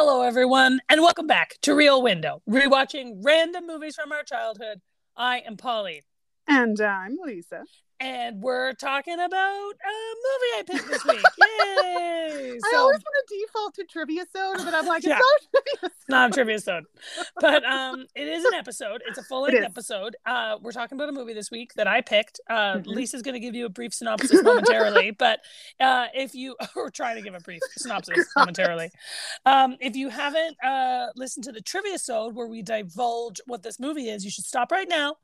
Hello, everyone, and welcome back to Real Window, rewatching random movies from our childhood. I am Polly, And I'm Lisa. And we're talking about a movie I picked this week. Yay! I always want to default to trivia soda, but I'm like, it's Yeah. not trivia It's not a trivia episode, but um, it is an episode. It's a full length episode. Uh, we're talking about a movie this week that I picked. Uh, Mhm. Lisa's going to give you a brief synopsis momentarily, but uh, if you or try to give a brief synopsis momentarily, um, if you haven't uh, listened to the trivia episode where we divulge what this movie is, you should stop right now.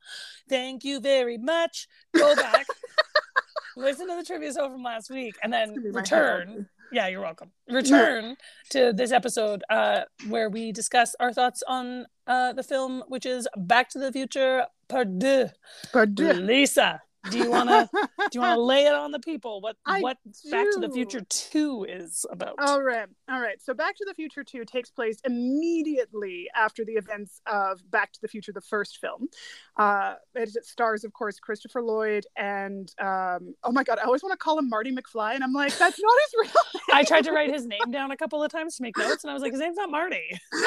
Thank you very much. Go back. Listen to the trivia show from last week and then gonna be my return. yeah, you're welcome. Return to this episode uh, where we discuss our thoughts on uh, the film, which is Back to the Future Part Deux. But do- Lisa, do you want to do you want to lay it on the people what I what Back to the. Future Two is about? All right. All right. So Back to the Future 2 takes place immediately after the events of Back to the Future, the first film. Uh, it stars, of course, Christopher Lloyd and, um, oh my God, I always want to call him Marty McFly. And I'm like, that's not his real name. I tried to write his name down a couple of times to make notes, and I was like, his name's not Marty.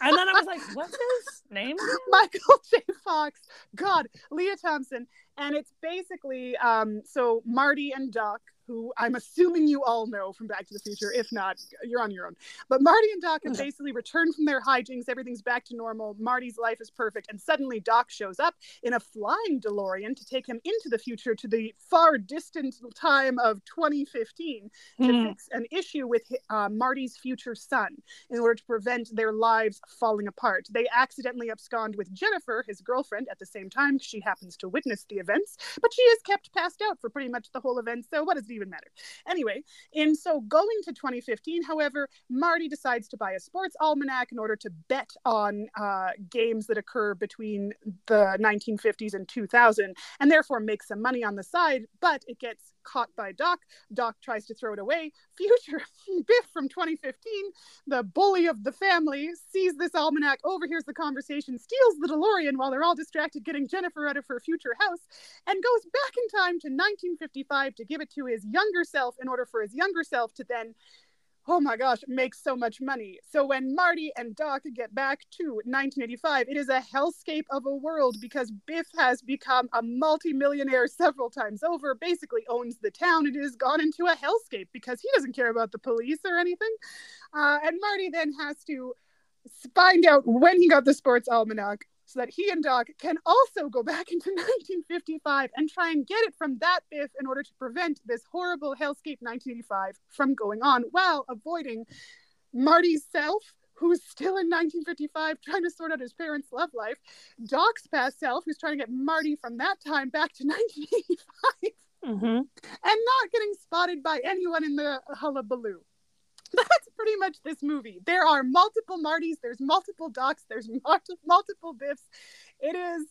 And then I was like, what's his name? Michael J. Fox, God, Lea Thompson, and it's basically um, so Marty and Doc, who I'm assuming you all know from Back to the Future. If not, you're on your own. But Marty and Doc have basically returned from their hijinks. Everything's back to normal. Marty's life is perfect, and suddenly Doc shows up in a flying DeLorean to take him into the future to the far distant time of 2015 to Hmm. fix an issue with uh, Marty's future son in order to prevent their lives falling apart. They accidentally abscond with Jennifer, his girlfriend, at the same time. She happens to witness the events, but she is kept passed out for pretty much the whole event, so what does it even matter? Anyway, in so going to 2015, however, Marty decides to buy a sports almanac in order to bet on uh, games that occur between the 1950s and 2000, and therefore make some money on the side, but it gets caught by Doc. Doc tries to throw it away. Future Biff from 2015 the bully of the family sees this almanac, overhears the conversation, steals the DeLorean while they're all distracted getting Jennifer out of her future house, and goes back in time to 1955 to give it to his younger self in order for his younger self to then. Oh my gosh, makes so much money. So when Marty and Doc get back to 1985, it is a hellscape of a world because Biff has become a multimillionaire several times over, basically owns the town. It has gone into a hellscape because he doesn't care about the police or anything. Uh, and Marty then has to find out when he got the sports almanac so that he and Doc can also go back into 1955 and try and get it from that Biff in order to prevent this horrible hellscape 1985 from going on while avoiding Marty's self. Who's still in 1955 trying to sort out his parents' love life? Doc's past self, who's trying to get Marty from that time back to 1985 Mhm. and not getting spotted by anyone in the hullabaloo. That's pretty much this movie. There are multiple Martys, there's multiple Docs, there's multiple Biffs. It is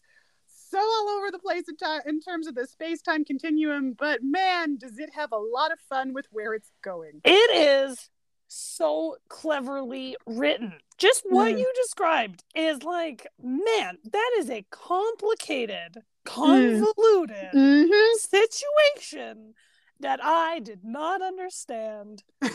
so all over the place in, terms of the space time continuum, but man, does it have a lot of fun with where it's going. It is so cleverly written. Just what Mm. you described is like, man, that is a complicated, convoluted Mm-hmm. situation that I did not understand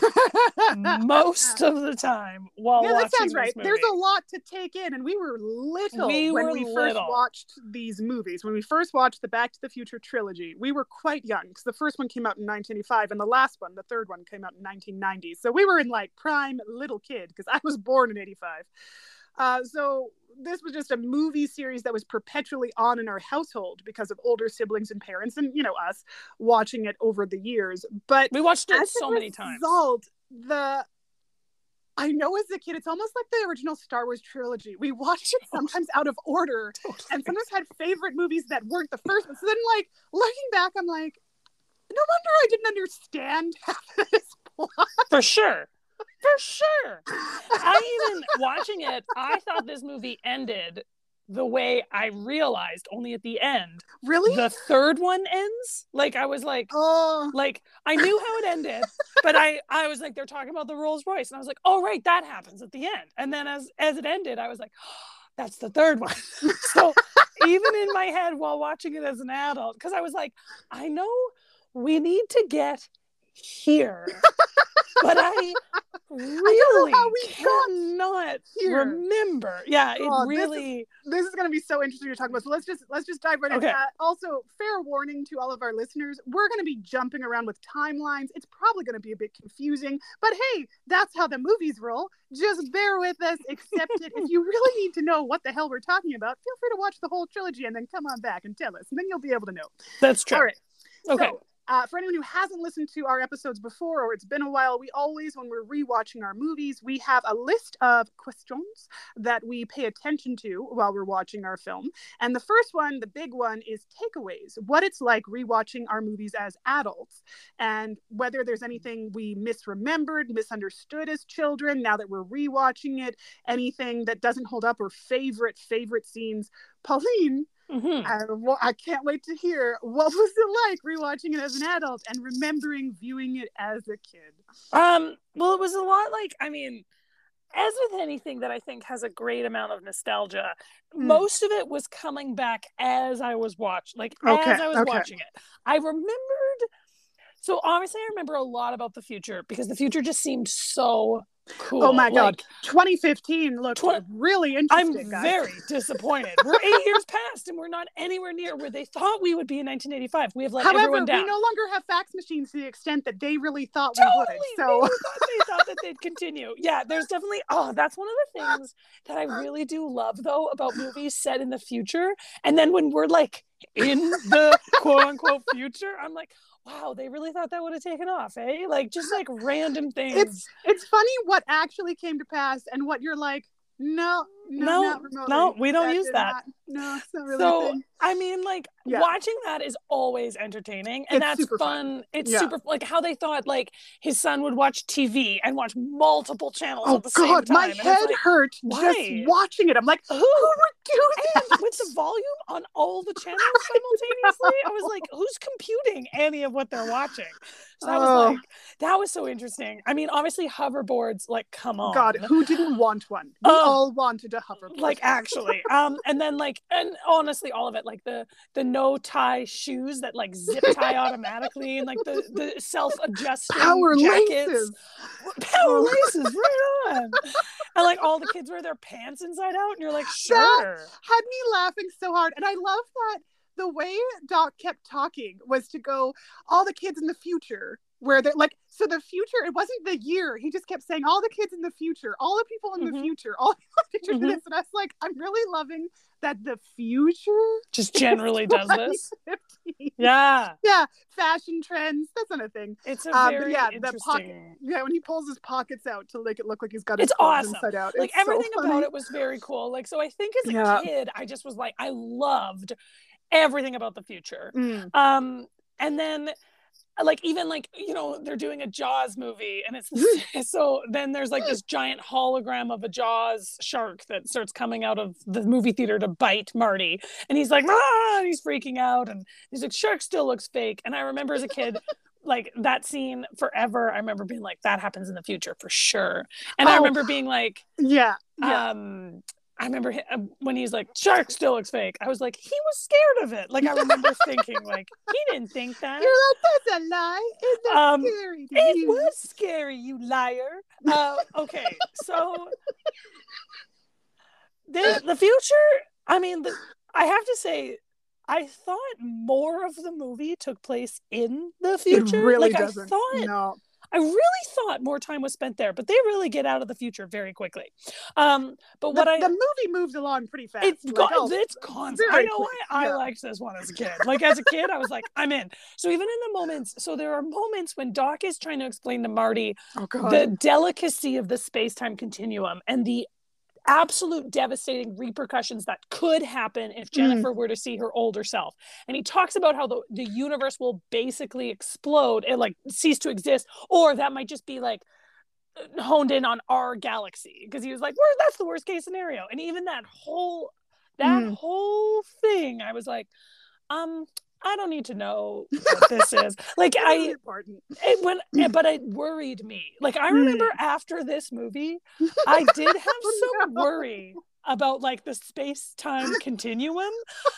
most of the time while yeah, that sounds right. movie. There's a lot to take in, and we were little We when were we first watched these movies. When we first watched the Back to the Future trilogy, we were quite young because the first one came out in 1985, and the last one, the third one, came out in 1990. So we were in like prime little kid because I was born in '85. Uh, so this was just a movie series that was perpetually on in our household because of older siblings and parents, and you know us watching it over the years. But we watched it so many times. result, the I know as a kid, it's almost like the original Star Wars trilogy. We watched it sometimes out of order, and sometimes had favorite movies that weren't the first one. So then, like looking back, I'm like, no wonder I didn't understand half of this plot. For sure. For sure. I even watching it, I thought this movie ended the way I realized only at the end. Really? The third one ends. Like I was like, oh, like I knew how it ended, but I I was like they're talking about the Rolls Royce, and I was like, oh right, that happens at the end. And then as as it ended, I was like, that's the third one. so even in my head while watching it as an adult, because I was like, I know we need to get here, but I really how we cannot remember. Yeah, Oh, it this is- really. this is going to be so interesting to talk about. So let's just let's just dive right Okay. into that. Also, fair warning to all of our listeners: we're going to be jumping around with timelines. It's probably going to be a bit confusing, but hey, that's how the movies roll. Just bear with us, accept it. if you really need to know what the hell we're talking about, feel free to watch the whole trilogy and then come on back and tell us, and then you'll be able to know. That's true. All right. Okay. So, uh, for anyone who hasn't listened to our episodes before, or it's been a while, we always, when we're rewatching our movies, we have a list of questions that we pay attention to while we're watching our film. And the first one, the big one, is takeaways what it's like rewatching our movies as adults, and whether there's anything we misremembered, misunderstood as children now that we're rewatching it, anything that doesn't hold up, or favorite, favorite scenes. Pauline, Mhm. I, well, I can't wait to hear what was it like rewatching it as an adult and remembering viewing it as a kid. Um, well, it was a lot like, I mean, as with anything that I think has a great amount of nostalgia, Mm. most of it was coming back as I was watching, like Okay, as I was okay. watching it. I remembered, so obviously I remember a lot about the future because the future just seemed so Oh cool. Oh my God. Like, 2015 looked Twen- really interesting. I'm guys. very disappointed. We're eight years past and we're not anywhere near where they thought we would be in 1985. We have let However, everyone we no longer have fax machines to the extent that they really thought totally. we would. So, were thought, they thought that they'd continue. Yeah, there's definitely. Oh, that's one of the things that I really do love though about movies set in the future. And then when we're like in the quote unquote future, I'm like, wow, they really thought that would have taken off, eh? Like just like random things. it's it's funny what actually came to pass and what you're like, no, no, No, no, we don't use that. not- no, it's not really so. I mean, like Yeah. watching that is always entertaining, and It's that's fun. fun. It's Yeah. super like how they thought like his son would watch TV and watch multiple channels Oh at the same God, time. my head like, hurt why? just watching it. I'm like, who who would do that? and with the volume on all the channels simultaneously, I was like, who's computing any of what they're watching? So that was Oh. like, that was so interesting. I mean, obviously, hoverboards, like, come on. God, who didn't want one? We Oh. all wanted a hoverboard. Like actually, um, and then like, and honestly, all of it, like the the no tie shoes that like zip tie automatically, and like the the self adjusting power jackets, laces. power laces, right on, and like all the kids wear their pants inside out, and you're like, That- sure, Had me laughing so hard, and I love that the way Doc kept talking was to go all the kids in the future. Where they're like, so the future, it wasn't the year. He just kept saying, all the kids in the future, all the people in the Mhm. future, all the pictures Mhm. this. And I was like, I'm really loving that the future just generally does this. Yeah, Yeah, fashion trends. That's not a thing. it's a Um, very yeah, the interesting. pocket- Yeah, when he pulls his pockets out to make it look like he's got It's awesome. inside out. like It's everything funny. about it was very cool. Like so, I think as a Yeah. kid, I just was like, I loved everything about the future. Mm. Um, and then like even like you know they're doing a Jaws movie, and it's so then there's like this giant hologram of a Jaws shark that starts coming out of the movie theater to bite Marty, and he's like ah, and he's freaking out, and he's like shark still looks fake, and I remember as a kid. Like that scene forever. I remember being like, that happens in the future for sure. And I Oh. remember being like, Yeah, yeah. um i remember hi- uh, when he's like shark still looks fake i was like he was scared of it like i remember thinking like he didn't think that You're like, that's a lie. It's not Um, scary to it you. was scary you liar uh, okay so the the future i mean the, i have to say i thought more of the movie took place in the It future really like doesn't. i thought No. I really thought more time was spent there, but they really get out of the future very quickly. Um, but The, what I the movie moves along pretty fast. it's Like, go- oh, it's constant. I know quick, why I yeah. liked this one as a kid. Like as a kid, I was like, I'm in. So even in the moments, so there are moments when Doc is trying to explain to Marty oh the delicacy of the space-time continuum and the absolute devastating repercussions that could happen if Jennifer were to see her older self. And he talks about how the, the universe will basically explode and like cease to exist, or that might just be like honed in on our galaxy. Because he was like, Where that's the worst case scenario. And even that whole that Mm. whole thing, I was like, um, I don't need to know what this is. Like I it when but it worried me like i remember mm. after this movie oh, i did have Oh, some no. worry about like the space-time continuum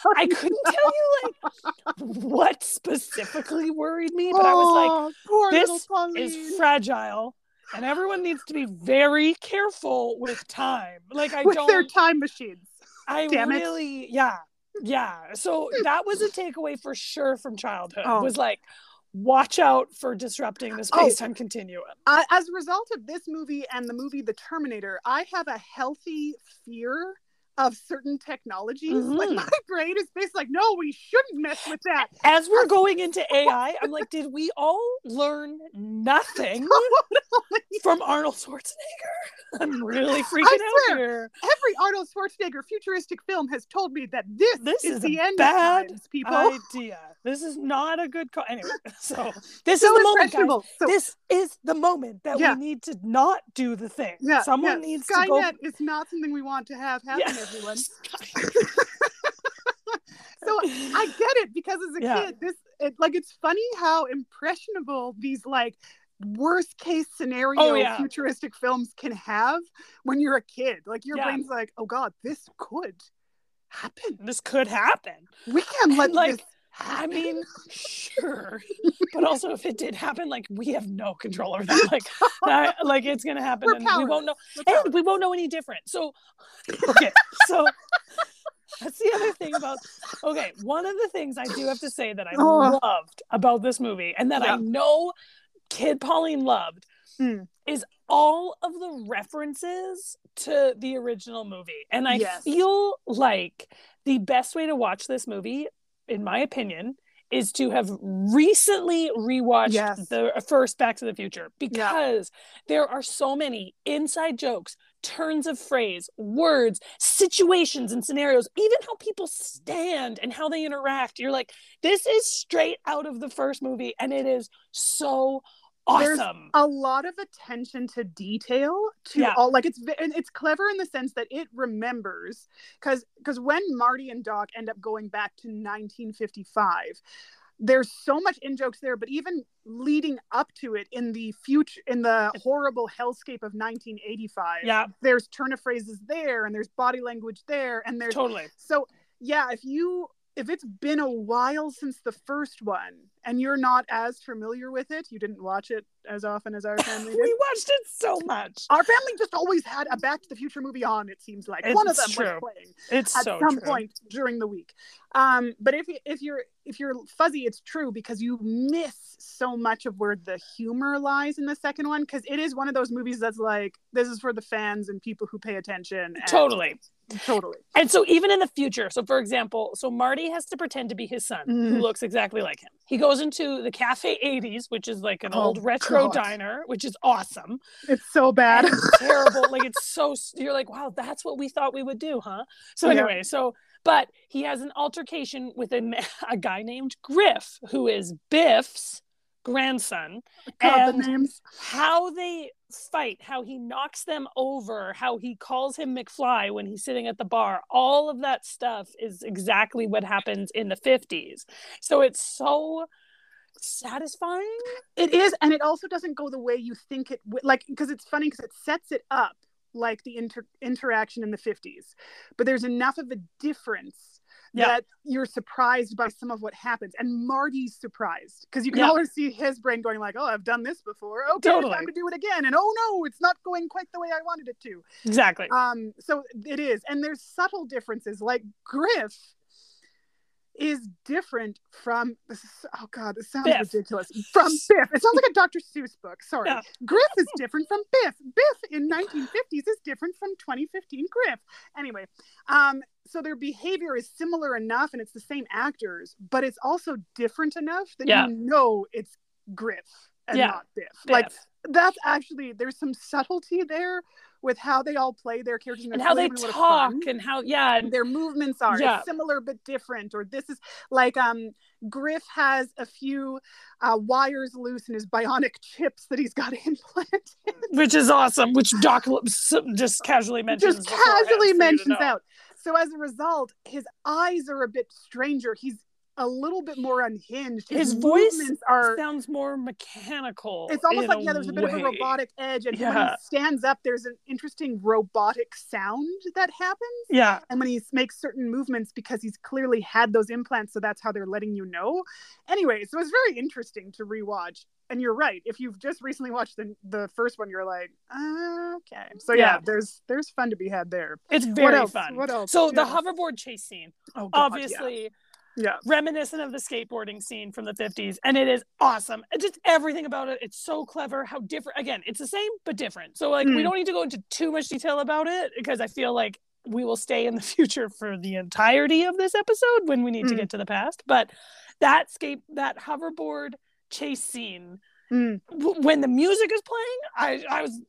oh, i couldn't tell you like what specifically worried me but i was like Oh, this is fragile and everyone needs to be very careful with time. Like I with don't their time machines. I Damn it. really, yeah, yeah. So that was a takeaway for sure from childhood. Oh. Was like, watch out for disrupting the Oh. space time continuum. Uh, as a result of this movie and the movie The Terminator, I have a healthy fear of certain technologies. Like Mhm. my brain is basically like, no, we shouldn't mess with that. As we're going into AI, I'm like, did we all learn nothing from Arnold Schwarzenegger? I'm really freaking I out swear. here. Every Arnold Schwarzenegger futuristic film has told me that this, This is, is the a end bad of times, people. Idea. This is not a good call. Anyway, so this so is the moment, guys. So, this is the moment that Yeah. we need to not do the thing. yeah, Someone yeah, needs Skynet to go. is not something we want to have happen, Yeah. Everyone. So I get it because as a Yeah. kid, this it, like it's funny how impressionable these like worst case scenario Oh, yeah. futuristic films can have when you're a kid. Like your Yeah. brain's like, oh god, this could happen. this could happen. We can't let like, this I mean, sure, but also if it did happen, like we have no control over that. Like, that, like it's gonna happen, We're and we won't know. And we won't know any different. So, okay, so that's the other thing about. Okay, one of the things I do have to say that I Oh. loved about this movie, and that I know Kid Pauline loved, Mm. is all of the references to the original movie, and I Yes. feel like the best way to watch this movie in my opinion, is to have recently rewatched Yes. the first Back to the Future because there are so many inside jokes, turns of phrase, words, situations, and scenarios, even how people stand and how they interact. You're like, this is straight out of the first movie, and it is so There's a lot of attention to detail to Yeah. all like it's and it's clever in the sense that it remembers because because when marty and doc end up going back to 1955 there's so much in jokes there but even leading up to it in the future in the horrible hellscape of 1985 yeah, there's turn of phrases there and there's body language there and there's totally. so yeah, if you if it's been a while since the first one and you're not as familiar with it, you didn't watch it as often as our family did. We watched it so much. Our family just always had a Back to the Future movie on. It seems like one of them true. was playing It's at so some true. point during the week. Um, but if if you're if you're fuzzy, it's true because you miss so much of where the humor lies in the second one because it is one of those movies that's like this is for the fans and people who pay attention. Totally. Totally. And so even in the future, so for example, so Marty has to pretend to be his son who Mhm. looks exactly like him. He goes into the Cafe 80s, which is like an Oh, old retro God. diner, which is awesome. It's so bad. It's terrible. Like it's so you're like, wow, that's what we thought we would do, huh? So Yeah. anyway, so but he has an altercation with a, a guy named Griff, who is Biff's grandson. God, And- the names. how they fight, how he knocks them over, how he calls him McFly when he's sitting at the bar, all of that stuff is exactly what happens in the 50s. So it's so satisfying. It is, and it also doesn't go the way you think it would. Like, because it's funny because it sets it up like the inter- interaction in the fifties, but there's enough of a difference Yeah. that you're surprised by some of what happens, and Marty's surprised because you can Yeah. always see his brain going like, "Oh, I've done this before. Okay, Totally. time to do it again." And oh no, it's not going quite the way I wanted it to. Exactly. Um, so it is, and there's subtle differences. Like Griff is different from this oh god, this sounds Biff. ridiculous. From Biff. It sounds like a Dr. Seuss book. Sorry. Yeah. Griff is different from Biff. Biff in 1950s is different from 2015 Griff. Anyway, um, so their behavior is similar enough and it's the same actors, but it's also different enough that Yeah. you know it's Griff and Yeah. not Biff. Biff. Like that's actually there's some subtlety there with how they all play their characters and how they clearly a lot of talk and how yeah and their movements are. Yeah. Similar but different or this is like um griff has a few uh, wires loose in his bionic chips that he's got implanted which is awesome which doc just casually mentions just casually mentions out. So as a result his eyes are a bit stranger. He's a little bit more unhinged His voice are sounds more mechanical it's almost like yeah there's a bit of a robotic edge and when he stands up there's an interesting robotic sound that happens yeah and when he makes certain movements because he's clearly had those implants so that's how they're letting you know anyway so it's very interesting to rewatch and you're right. If you've just recently watched the the first one, you're like, uh, okay. So yeah. Yeah. there's there's fun to be had there. It's very else? fun. What else? So the hoverboard chase scene, Oh, God, obviously yeah. reminiscent of the skateboarding scene from the 50s, and it is awesome. Just everything about it, it's so clever. How different? Again, it's the same but different. So like we Mm. don't need to go into too much detail about it because I feel like we will stay in the future for the entirety of this episode when we need to Mm. get to the past. But that skate, that hoverboard chase scene Mm. w- when the music is playing, I I was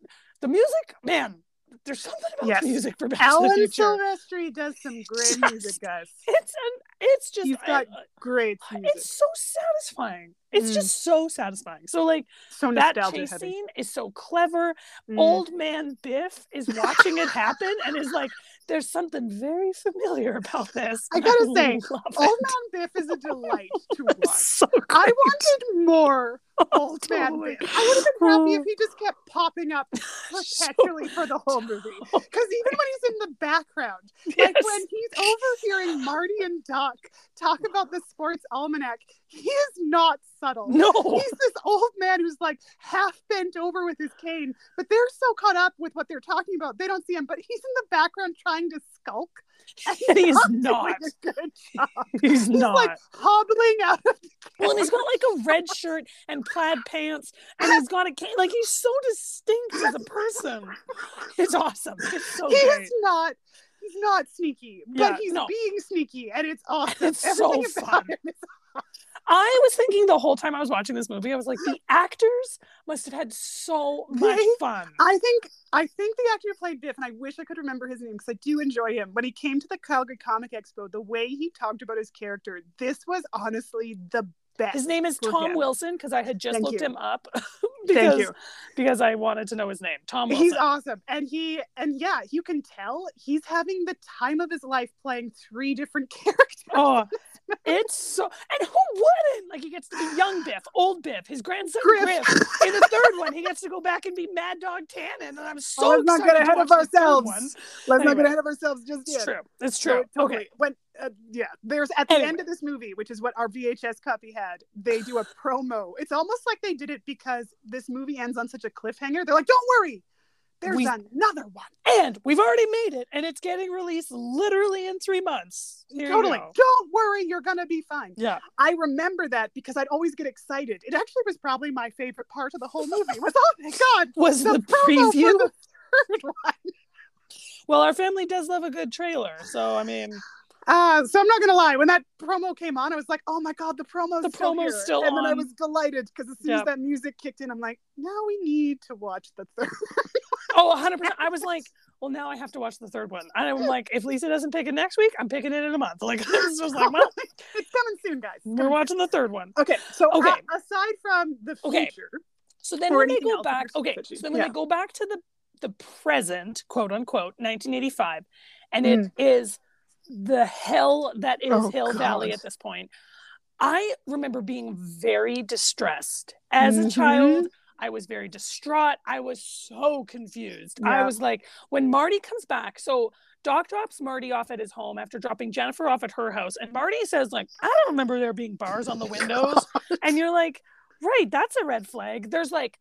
the music, man. There's something about Yes. music for Back to the Alan Future. Silvestri does some great Yes. music, guys. It's an, it's just He's got I- Great music. it's so satisfying. It's Mm. just so satisfying. So like so that chase heavy. scene is so clever. Mm. Old man Biff is watching it happen and is like, "There's something very familiar about this." I gotta and say, Old. Man Biff is a delight to watch. so I wanted more Old oh, Man totally. I would have been happy Oh. if he just kept popping up So- perpetually for the whole movie. Because even when he's in the background, like when he's overhearing Marty and Doc talk about the sports almanac, he is not subtle. no, He's this old man who's like half bent over with his cane, but they're so caught up with what they're talking about, they don't see him. But he's in the background trying to skulk. And he's not. a good job. he's, He's not. like hobbling out of the well, and he's got like a red shirt and plaid pants, and he's got a cane. Like he's so distinct as a person. It's awesome. It's so he great. is not he's not sneaky, but Yeah, he's no. being sneaky and it's awesome. It's so Everything about fun. I was thinking the whole time I was watching this movie, I was like, the actors must have had so much They- fun. I think I think the actor who played Biff, and I wish I could remember his name because I do enjoy him. When he came to the Calgary Comic Expo, the way he talked about his character, this was honestly the best. His name is Tom him. Wilson because I had just Thank looked you. him up because Thank you. because I wanted to know his name. Tom Wilson. He's awesome. And he and yeah, you can tell he's having the time of his life playing three different characters. Oh, it's so and who wouldn't? Like he gets to be young Biff, old Biff, his grandson Griff. Griff. In the third one, he gets to go back and be Mad Dog Tannen, and I'm so let's not get ahead of watch the third ourselves. Let's not get ahead of ourselves just yet. It's true. It's So, true. totally. Okay. When uh, yeah, there's at the end of this movie, which is what our VHS copy had. They do a promo. It's almost like they did it because this movie ends on such a cliffhanger. They're like, "Don't worry, there's We- another one." And we've already made it, and it's getting released literally in three months. Here totally. Don't worry, you're gonna be fine. Yeah. I remember that because I'd always get excited. It actually was probably my favorite part of the whole movie. Was oh my god, Was the, the, preview? the third one. Well, our family does love a good trailer, so I mean, Uh, so I'm not gonna lie. When that promo came on, I was like, "Oh my god, the promo's The still promo's here." still and then I was delighted because as soon Yeah. as that music kicked in, I'm like, "Now we need to watch the third." oh, 100. percent I was like, well, now I have to watch the third one. And I'm like, if Lisa doesn't pick it next week, I'm picking it in a month. Like, it's just like, well, it's coming soon, guys. It's we're watching the third one. Okay, so Okay. uh, aside from the Okay. future, So then when they go back, okay, so then when Yeah. they go back to the the present, quote unquote, 1985, and Mm. it is the hell that is Oh, Hill Valley at this point. I remember being very distressed as a Mhm. child. I was very distraught. I was so confused. I was like, when Marty comes back, so Doc drops Marty off at his home after dropping Jennifer off at her house. And Marty says, like, I don't remember there being bars on the windows. and you're like, right, that's a red flag. There's like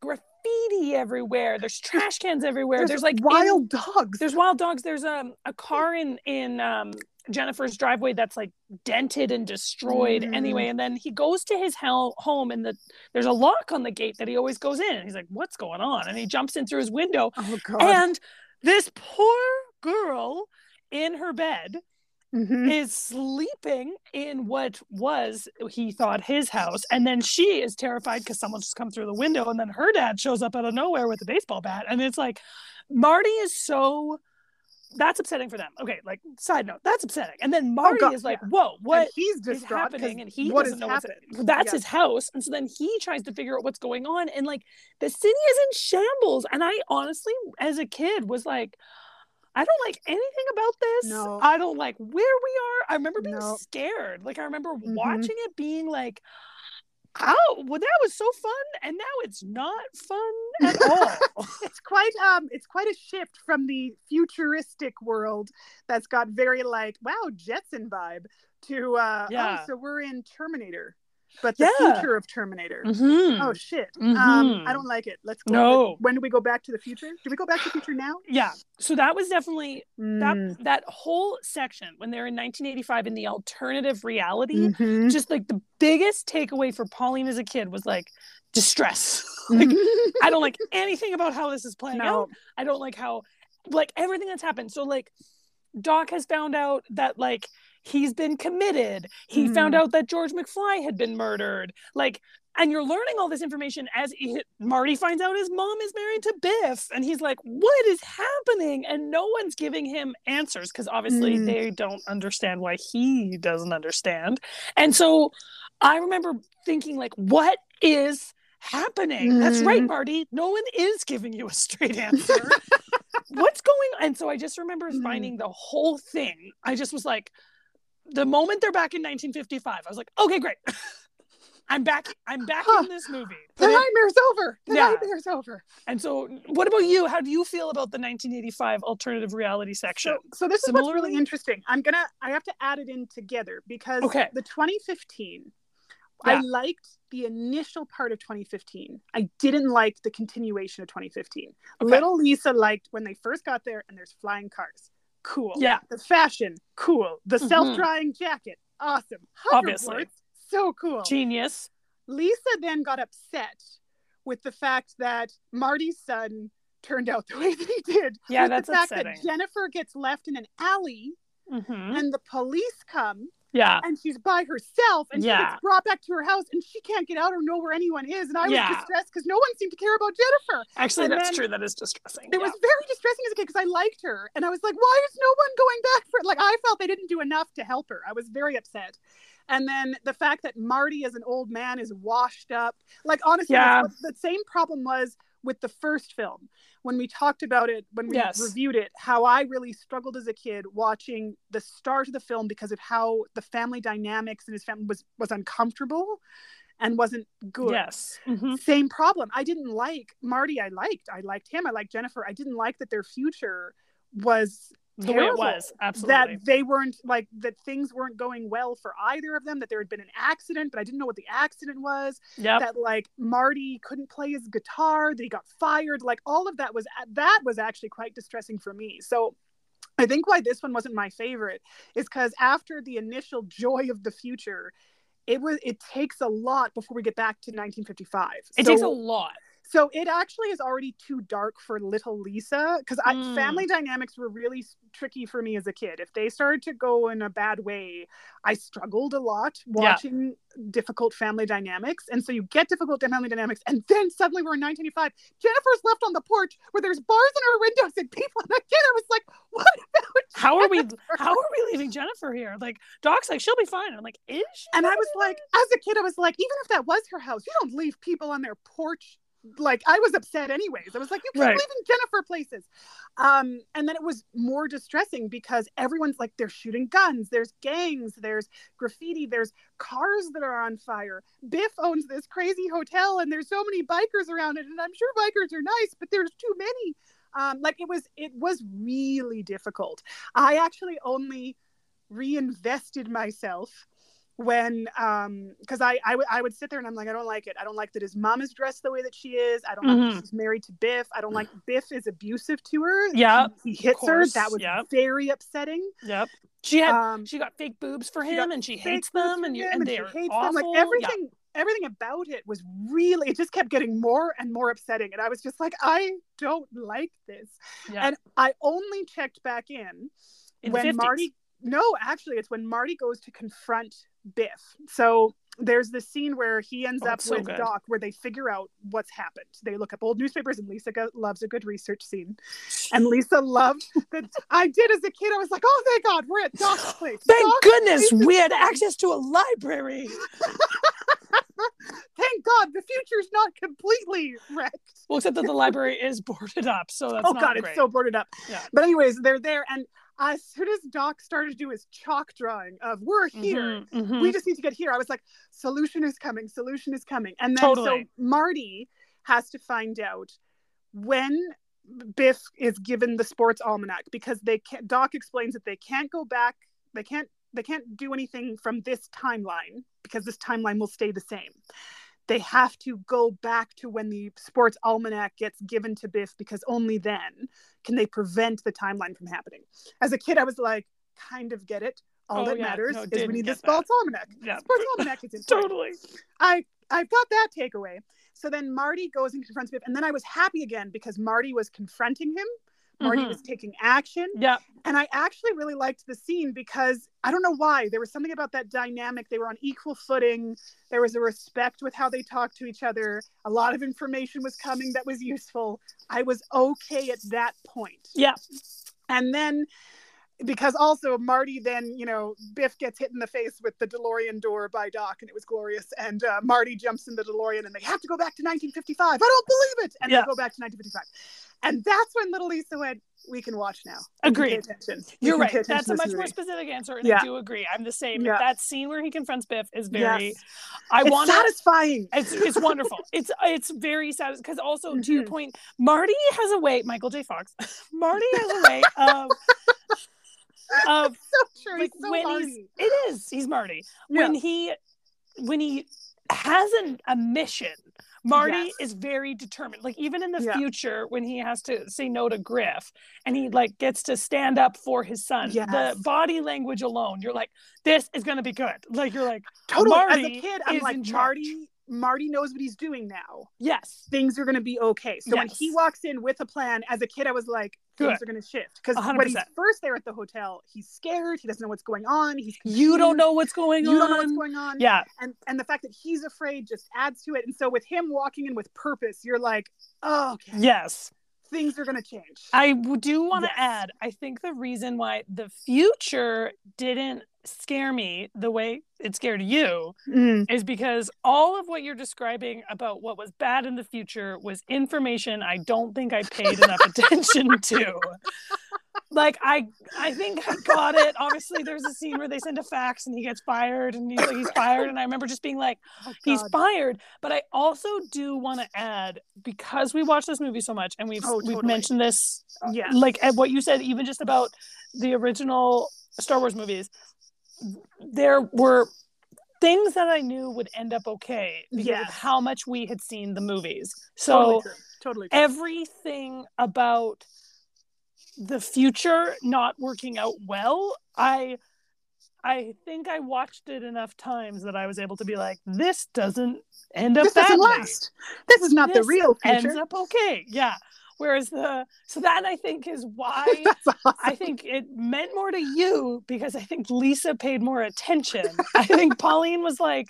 graffiti everywhere. There's trash cans everywhere. There's, there's, like in- wild dogs. there's wild dogs. There's um, a car in in um, Jennifer's driveway that's like dented and destroyed. Mhm. Anyway, and then he goes to his hell home, and the there's a lock on the gate that he always goes in. And he's like, "What's going on?" And he jumps in through his window, oh and this poor girl in her bed Mhm. is sleeping in what was he thought his house and then she is terrified because someone's just come through the window and then her dad shows up out of nowhere with a baseball bat and it's like marty is so that's upsetting for them. Okay like side note that's upsetting. And then marty God, is like yeah. whoa what and he's is distraught happening? And he doesn't know what's happening. that's his house. And so then he tries to figure out what's going on. And like the city is in shambles. And i honestly as a kid was like i don't like anything about this. No. i don't like where we are. I remember being No. scared. Like i remember Mhm. watching it being like oh well that was so fun and now it's not fun at all it's quite um it's quite a shift from the futuristic world that's got very like wow jetson vibe to uh Yeah. oh so we're in terminator but the Yeah. future of Terminator. Mhm. Oh shit. Mhm. Um, I don't like it. Let's go. No. When do we go back to the future? Do we go back to the future now? Yeah. So that was definitely that Mm. that whole section when they're in 1985 in the alternative reality. Mhm. Just like the biggest takeaway for Pauline as a kid was like distress. like I don't like anything about how this is playing no. out. I don't like how like everything that's happened. So like Doc has found out that like he's been committed. He Mhm. found out that George McFly had been murdered. Like and you're learning all this information as he, Marty finds out his mom is married to Biff and he's like what is happening and no one's giving him answers cuz obviously Mm. they don't understand why he doesn't understand. And so I remember thinking like what is happening? That's right, Mhm. Marty. No one is giving you a straight answer. What's going on? And so I just remember Mhm. finding the whole thing. I just was like, the moment they're back in 1955, I was like, okay, great. I'm back. I'm back Huh. in this movie. The Put it- over. The Yeah. nightmare's over. and so, what about you? How do you feel about the 1985 alternative reality section? So, so this is what's really interesting. I'm gonna I have to add it in together because Okay. the 2015 I liked the initial part of 2015. I didn't like the continuation of 2015. Okay. Little Lisa liked when they first got there and there's flying cars. Cool. Yeah. The fashion, cool. The Mhm. self-drying jacket, awesome. Obviously. So cool. Genius. Lisa then got upset with the fact that Marty's son turned out the way that he did. Yeah, with that's the fact upsetting. that Jennifer gets left in an alley Mhm. and the police come Yeah. and she's by herself and she gets brought back to her house and she can't get out or know where anyone is. And I was Yeah. distressed because no one seemed to care about Jennifer. Actually, And that's true. That is distressing. It Yeah. was very distressing as a kid because I liked her. And I was like, why is no one going back for it? Like, I felt they didn't do enough to help her. I was very upset. And then the fact that Marty, as an old man, is washed up. Like, honestly, Yeah. the same problem was with the first film when we talked about it, when we Yes. reviewed it, how I really struggled as a kid watching the start of the film because of how the family dynamics in his family was, was uncomfortable and wasn't good. Yes. Mhm. Same problem. I didn't like Marty. I liked. I liked him. I liked Jennifer. I didn't like that their future was The way it was. Absolutely. that they weren't like that things weren't going well for either of them. That there had been an accident, but I didn't know what the accident was. yep. That like Marty couldn't play his guitar. That he got fired. Like all of that was uh, that was actually quite distressing for me. So. I think why this one wasn't my favorite is because after the initial joy of the future, it was it takes a lot before we get back to 1955. it So- takes a lot. So it actually is already too dark for little Lisa because Mm. family dynamics were really tricky for me as a kid. If they started to go in a bad way, I struggled a lot watching difficult family dynamics. And so you get difficult family dynamics, and then suddenly we're in 1985. Jennifer's left on the porch where there's bars in her windows and people. And again, I was like, what about How are we? How are we leaving Jennifer here? Like Doc's like she'll be fine. And I'm like, is she? And I was like, as a kid, I was like, even if that was her house, you don't leave people on their porch. Like I was upset anyways. I was like, you keep Right. leaving Jennifer places. Um, and then it was more distressing because everyone's like, they're shooting guns, there's gangs, there's graffiti, there's cars that are on fire. Biff owns this crazy hotel and there's so many bikers around it. And I'm sure bikers are nice, but there's too many. Um, like it was it was really difficult. I actually only reinvested myself when um because I, I would I would sit there and I'm like I don't like it I don't like that his mom is dressed the way that she is I don't like Mhm. that she's married to Biff I don't like Biff is abusive to her Yeah, he, he hits her that was yep. very upsetting Yep. She had. um she got fake boobs for him, and she hates them, and you and she they're hates awful. them. like everything everything about it was really it just kept getting more and more upsetting and I was just like I don't like this Yeah. yeah. and I only checked back in In when Marty no, actually it's when Marty goes to confront Biff. So there's this scene where he ends Oh, up so with. Doc where they figure out what's happened. They look up old newspapers and Lisa go- loves a good research scene. And Lisa loved that I did as a kid. I was like, "Oh, thank God, we're at Doc's place." Thank Doc, goodness we had access to a library. Thank God the future's not completely wrecked. Well, except that the library is boarded up, so that's oh God, great. it's so boarded up. Yeah. But anyways, they're there, and as soon as Doc started to do his chalk drawing of "We're here," Mhm, mhm. we just need to get here. I was like, solution is coming, solution is coming. And then Totally. so Marty has to find out when Biff is given the sports almanac because they can't Doc explains that they can't go back, they can't they can't do anything from this timeline because this timeline will stay the same. They have to go back to when the sports almanac gets given to Biff because only then can they prevent the timeline from happening. As a kid, I was like, kind of get it. All Oh, that yeah. matters No, is we need the get that. sports almanac. Yeah. Sports almanac is important. totally. I I've got that takeaway. So then Marty goes and confronts Biff, and then I was happy again because Marty was confronting him. Marty Mhm. was taking action, Yeah. and I actually really liked the scene because I don't know why there was something about that dynamic. They were on equal footing. There was a respect with how they talked to each other. A lot of information was coming that was useful. I was okay at that point. Yeah. And then because also Marty then, you know, Biff gets hit in the face with the DeLorean door by Doc and it was glorious. And uh, Marty jumps in the DeLorean and they have to go back to 1955. I don't believe it. And Yeah. they go back to 1955. And that's when little Lisa went, we can watch now. We can pay Agreed. You're right. That's a much more specific answer, and Yeah. I do agree. I'm the same. Yeah. That scene where he confronts Biff is very. Yes. I It's want satisfying. It's it's wonderful. It's it's very sad because also to your Mhm. point, Marty has a way. Michael J. Fox. Marty has a way of of so true. like so when he's it is he's Marty Yeah. when he when he has an, a mission. Marty Yes. is very determined. Like even in the Yeah. future, when he has to say no to Griff, and he like gets to stand up for his son, Yes. the body language alone, you're like, this is gonna be good. Like you're like, totally. As Marty a kid, I'm like. Marty, Marty knows what he's doing now. yes, things are going to be okay. So when he walks in with a plan, as a kid, I was like, things Good. are going to shift. Because when he's first there at the hotel, he's scared. He doesn't know what's going on. He's you don't know what's going You on. don't know what's going on. Yeah, And and the fact that he's afraid just adds to it. And so with him walking in with purpose, you're like, oh, okay, yes. Things are going to change. I do want to Yes. add, I think the reason why the future didn't scare me the way it scared you Mm. is because all of what you're describing about what was bad in the future was information I don't think I paid enough attention to. Like I I think I got it. Obviously there's a scene where they send a fax and he gets fired and he's like he's fired and I remember just being like Oh, he's fired but i also do want to add because we watch this movie so much and we've Oh, we've mentioned this uh, Yes. like at what you said even just about the original star wars movies there were things that i knew would end up okay because Yes. of how much we had seen the movies so totally true. Totally true. everything about the future not working out well i i think i watched it enough times that i was able to be like this doesn't end up this doesn't last. This is not the This real ends up okay yeah whereas the so that i think is why awesome. I think it meant more to you because I think Lisa paid more attention. I think Pauline was like,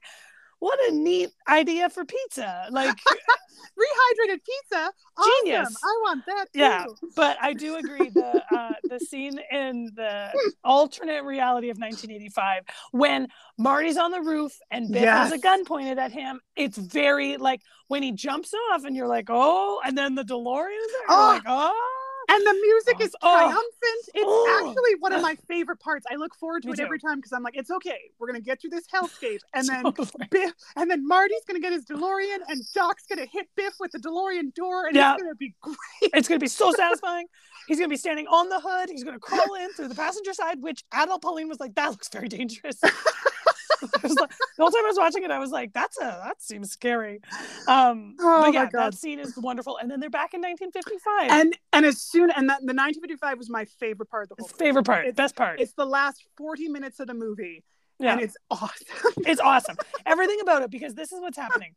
what a neat idea for pizza. Like, Rehydrated pizza. Genius. Awesome. I want that too. Yeah. but I do agree the uh, the scene in the alternate reality of 1985 when Marty's on the roof and Biff has a gun pointed at him. It's very like when he jumps off and you're like, oh, and then the DeLorean is there. Oh. like, oh. And the music is Oh. triumphant. It's Oh. actually one of my favorite parts. I look forward to Me it too. every time because I'm like, it's okay. We're gonna get through this hellscape, and then Totally. Biff, and then Marty's gonna get his DeLorean, and Doc's gonna hit Biff with the DeLorean door, and Yeah. it's gonna be great. It's going to be so satisfying. He's going to be standing on the hood. He's going to crawl in through the passenger side, which adult Pauline was like, that looks very dangerous. Like, the whole time I was watching it, I was like, that's a, that seems scary. Um, Oh but my yeah, God. that scene is wonderful. And then they're back in 1955. And and as soon and that the 1955 was my favorite part of the whole. movie. Favorite part, It's- best part. It's the last 40 minutes of the movie, yeah, and it's awesome. it's awesome. Everything about it, because this is what's happening.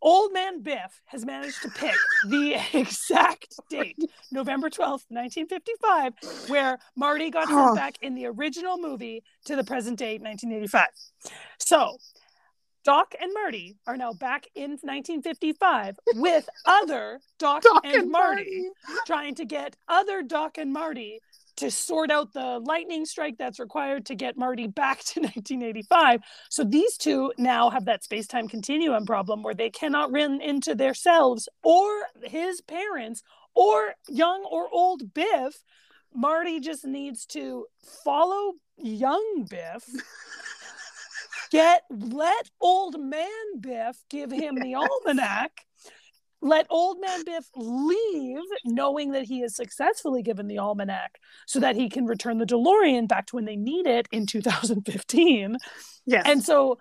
Old man Biff has managed to pick the exact date, November 12th, 1955, where Marty got sent back in the original movie to the present date, 1985. So, Doc and Marty are now back in 1955 with other Doc, Doc and, and Marty, trying to get other Doc and Marty to sort out the lightning strike that's required to get Marty back to 1985. So these two now have that space time continuum problem where they cannot run into themselves or his parents or young or old Biff. Marty just needs to follow young Biff. Get let old man Biff give him the almanac. Let old man Biff leave, knowing that he has successfully given the almanac, so that he can return the DeLorean back to when they need it in 2015. Yes. And so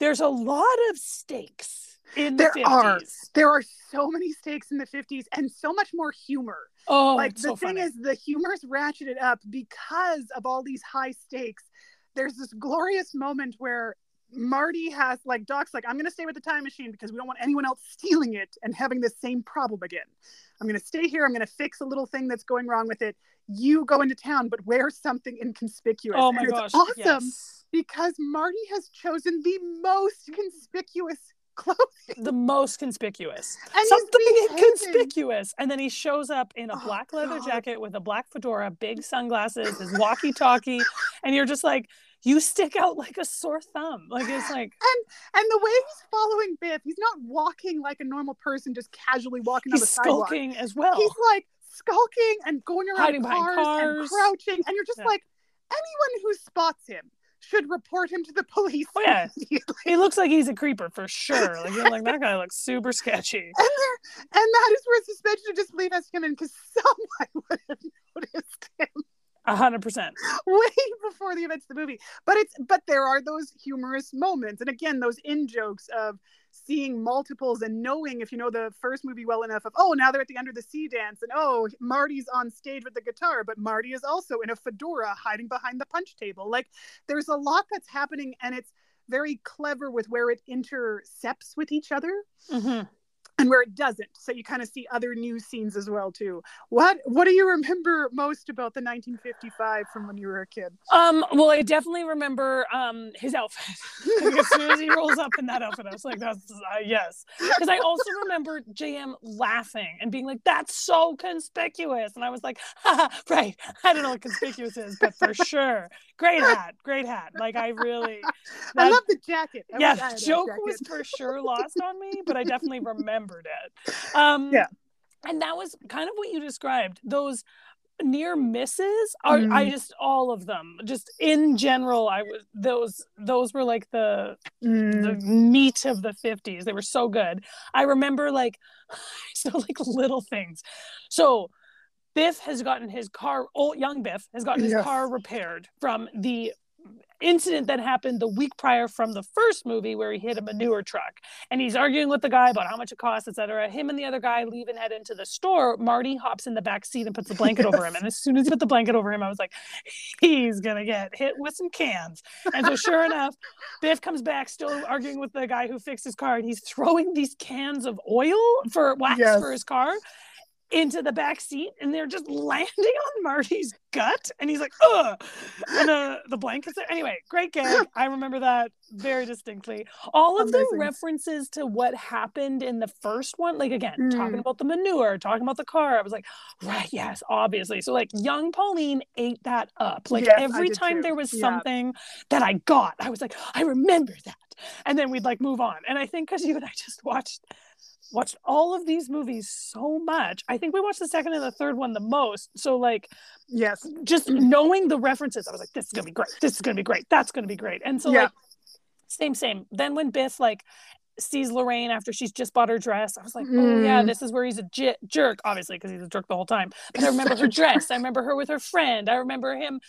there's a lot of stakes in There the 50s. are. There are so many stakes in the 50s and so much more humor. Oh, like the so thing funny. is the humor's ratcheted up because of all these high stakes there's this glorious moment where marty has like doc's like i'm going to stay with the time machine because we don't want anyone else stealing it and having the same problem again i'm going to stay here i'm going to fix a little thing that's going wrong with it you go into town but wear something inconspicuous oh my and gosh. it's awesome yes. because marty has chosen the most conspicuous clothing The most conspicuous. and Something inconspicuous. And then he shows up in a Oh, black leather God. jacket with a black fedora, big sunglasses, his walkie talkie. and you're just like, you stick out like a sore thumb. Like it's like And and the way he's following Biff, he's not walking like a normal person, just casually walking on the he's sidewalk. skulking as well. He's like skulking and going around cars, cars. and crouching, and you're just Yeah. like, anyone who spots him should report him to the police. Oh, yeah. he looks like he's a creeper for sure. Like you're like that guy looks super sketchy. And there, and that is where suspension of disbelief has come in because someone would have noticed him hundred percent. way before the events of the movie. But it's but there are those humorous moments, and again, those in jokes of seeing multiples and knowing if you know the first movie well enough of oh now they're at the under the sea dance and oh Marty's on stage with the guitar, but Marty is also in a fedora hiding behind the punch table. Like there's a lot that's happening, and it's very clever with where it intercepts with each other hmm and where it doesn't so you kind of see other news scenes as well too what what do you remember most about the 1955 from when you were a kid Um, well, I definitely remember um his outfit. Like, as soon as he rolls up in that outfit, I was like, "That's uh, yes." Because I also remember JM laughing and being like, "That's so conspicuous," and I was like, Haha, "Right, I don't know what conspicuous is, but for sure, great hat, great hat." Like I really, i love the jacket I yeah, that joke jacket. was for sure lost on me, but I definitely remembered it. Um, Yeah. and that was kind of what you described. Those near misses are I Mm. just all of them. Just in general, I was those those were like the Mm. the meat of the 50s. They were so good. I remember like so like little things. So Biff has gotten his car old young Biff has gotten his Yes. car repaired from the incident that happened the week prior from the first movie where he hit a manure truck. And he's arguing with the guy about how much it costs etc him and the other guy leave and head into the store. Marty hops in the back seat and puts the blanket over him. And as soon as he put the blanket over him i was like he's gonna get hit with some cans. And so sure enough biff comes back still arguing with the guy who fixed his car and he's throwing these cans of oil for wax Yes. for his car into the back seat and they're just landing on Marty's gut. And he's like ugh. And uh, the blankets there anyway great gag. I remember that very distinctly. All of the references to what happened in the first one like again Mm. talking about the manure talking about the car I was like right yes obviously. So like young Pauline ate that up. Like Yes, every time too. there was Yeah. something that I got I was like I remember that. And then we'd like move on. And I think because you and I just watched watched all of these movies so much. I think we watched the second and the third one the most. So like yes just knowing the references, I was like, this is gonna be great. This is gonna be great. That's gonna be great. And so Yeah. like same, same. Then when Biff like sees Lorraine after she's just bought her dress, I was like, oh yeah, Mm. this is where he's a j- jerk, obviously because he's a jerk the whole time. But I remember her dress. I remember her with her friend. I remember him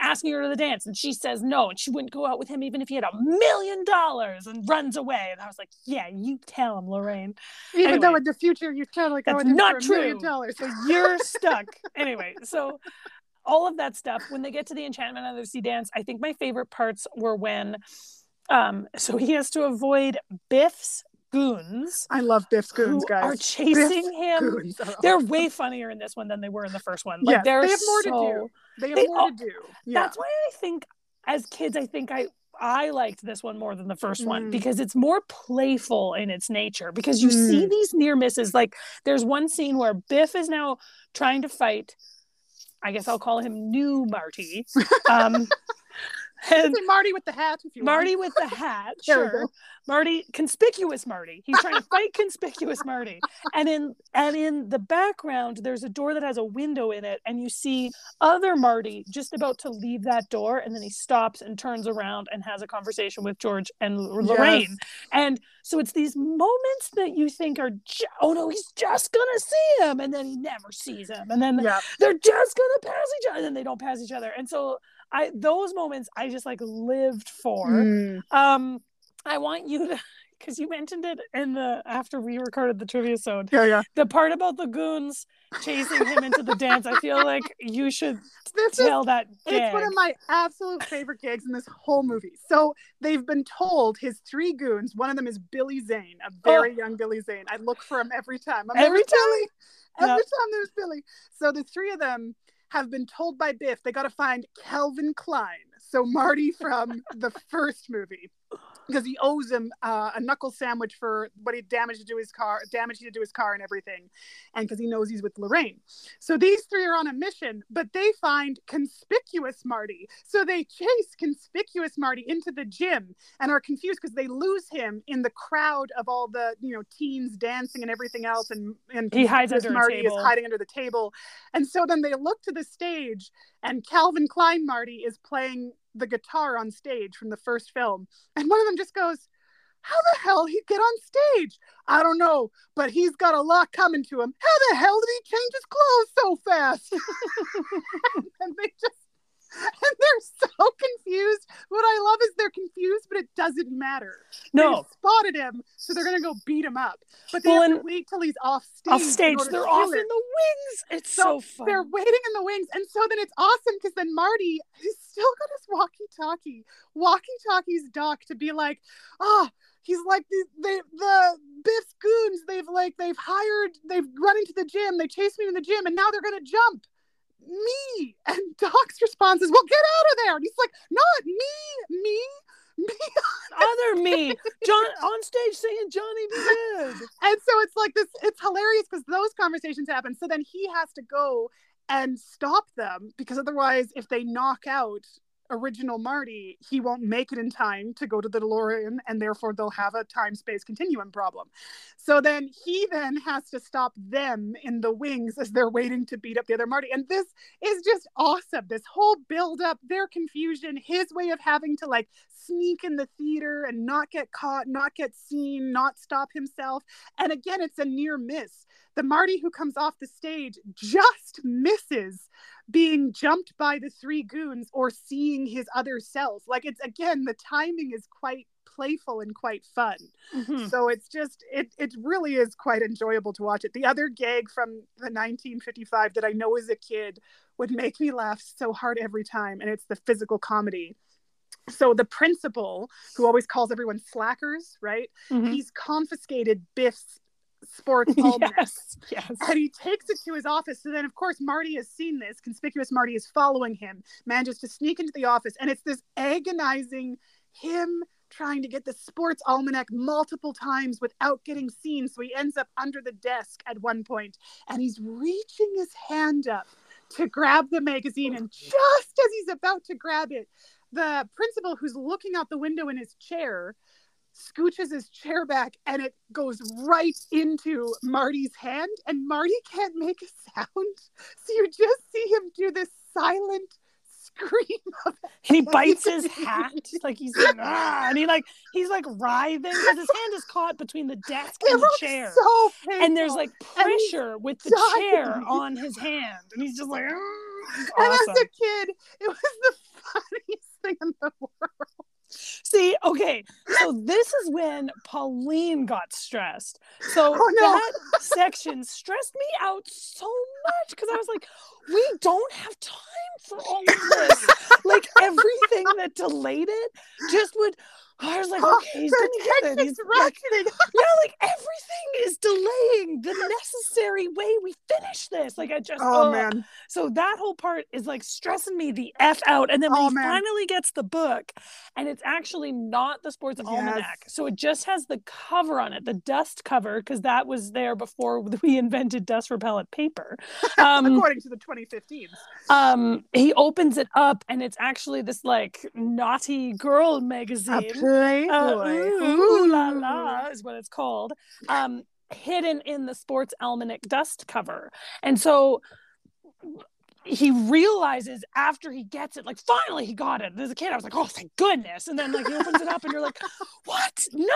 asking her to the dance and she says no and she wouldn't go out with him even if he had a million dollars and runs away and i was like yeah you tell him lorraine even Anyway. though in the future you're totally go That's him not for a million true. dollars so you're stuck anyway so all of that stuff when they get to the enchantment of the sea dance i think my favorite parts were when um so he has to avoid biff's goons i love biff's goons guys are chasing him Goons are they're awesome. way funnier in this one than they were in the first one like Yes, they're they have more to do. They have they more all- to do yeah that's why I think as kids, I think I I liked this one more than the first one Mm. because it's more playful in its nature. Because you see Mm. these near misses. Like there's one scene where Biff is now trying to fight. I guess I'll call him New Marty. Um, and Marty with the hat if you Marty want. with the hat, sure. Marty, conspicuous Marty. He's trying to fight conspicuous Marty. And in and in the background, there's a door that has a window in it, and you see other Marty just about to leave that door, and then he stops and turns around and has a conversation with George and Lorraine. Yes. And so it's these moments that you think are, oh no, he's just gonna see him, and then he never sees him, and then yeah they're just gonna pass each other, and then they don't pass each other. And so I those moments I just like lived for Mm. um I want you to because you mentioned it in the after we recorded the trivia episode. Yeah, yeah. The part about the goons chasing him into the dance. I feel like you should This is tell that. It's one of my absolute favorite gags in this whole movie. So they've been told his three goons. One of them is Billy Zane, a very young Billy Zane. I look for him every time. I'm Oh. Every "There's Billy. Every time there's Billy. So the three of them have been told by Biff they got to find Calvin Klein. So Marty from the first movie. Because he owes him uh, a knuckle sandwich for what he damaged to his car, damage he did to his car and everything, and because he knows he's with Lorraine. So these three are on a mission, but they find conspicuous Marty. So they chase conspicuous Marty into the gym and are confused because they lose him in the crowd of all the you know teens dancing and everything else, and and He hides under Marty is hiding under the table, and so then they look to the stage, and Calvin Klein Marty is playing the guitar on stage from the first film, and one of them just goes. How the hell he get on stage? I don't know, but he's got a lot coming to him. How the hell did he change his clothes so fast? and they just and they're so confused. What I love is they're confused, but it doesn't matter. They no spotted him, so they're gonna go beat him up. But they Well, have to wait till he's off stage. off stage. They're off him. in the wings. It's so, So fun. They're waiting in the wings, and so then it's awesome because then Marty, he's still got his walkie-talkie, walkie-talkie's doc to be like, oh, he's like the they, the Biff's goons. They've like they've hired, they've run into the gym, they chased me in the gym, and now they're gonna jump me. And Doc's response is, well, get out of there. And he's like, not me, me, me. Other me, John on stage saying Johnny B. Goode. And so it's like this, it's hilarious because those conversations happen. So then he has to go and stop them because otherwise, if they knock out original Marty, he won't make it in time to go to the DeLorean and therefore they'll have a time space continuum problem. So then he then has to stop them in the wings as they're waiting to beat up the other Marty. And this is just awesome. This whole build up, their confusion, his way of having to like sneak in the theater and not get caught, not get seen, not stop himself. And again, it's a near miss. The Marty who comes off the stage just misses being jumped by the three goons or seeing his other self. Like it's again, the timing is quite playful and quite fun. Mhm. So it's just it it really is quite enjoyable to watch it. The other gag from the 1955 that I know as a kid would make me laugh so hard every time, and it's the physical comedy. So the principal, who always calls everyone slackers, right? Mhm. He's confiscated Biff's sports almanac. Yes, yes. And he takes it to his office. So then, of course, Marty has seen this. Conspicuous Marty is following him, manages to sneak into the office. And it's this agonizing him trying to get the sports almanac multiple times without getting seen. So he ends up under the desk at one point and he's reaching his hand up to grab the magazine. And just as he's about to grab it, the principal who's looking out the window in his chair scooches his chair back and it goes right into Marty's hand and Marty can't make a sound. So you just see him do this silent scream of he bites his hat like he's like, ah, and he like he's like writhing because his hand is caught between the desk It and the chair. so and there's like pressure with the dying. chair on his hand, and he's just like, "Ah." And awesome. as a kid, it was the funniest thing in the world. See, okay, so this is when Pauline got stressed. So Oh, no. that section stressed me out so much because I was like, we don't have time for all of this. like everything that delayed it just would. I was like, okay, he's gonna get it. He's like, yeah, like everything is delaying the necessary way we finish this. Like I just, Oh ugh. man. So that whole part is like stressing me the f out, and then when Oh, he man. finally gets the book, and it's actually not the sports Yes. almanac, so it just has the cover on it, the dust cover, because that was there before we invented dust repellent paper. Um, According to the 2015s. um, he opens it up, and it's actually this like naughty girl magazine. Playboy. Uh, ooh, ooh la la is what it's called. Um, hidden in the sports almanac dust cover. And so he realizes after he gets it, like finally he got it. As a kid, I was like, oh, thank goodness. And then like he opens it up and you're like, what? No.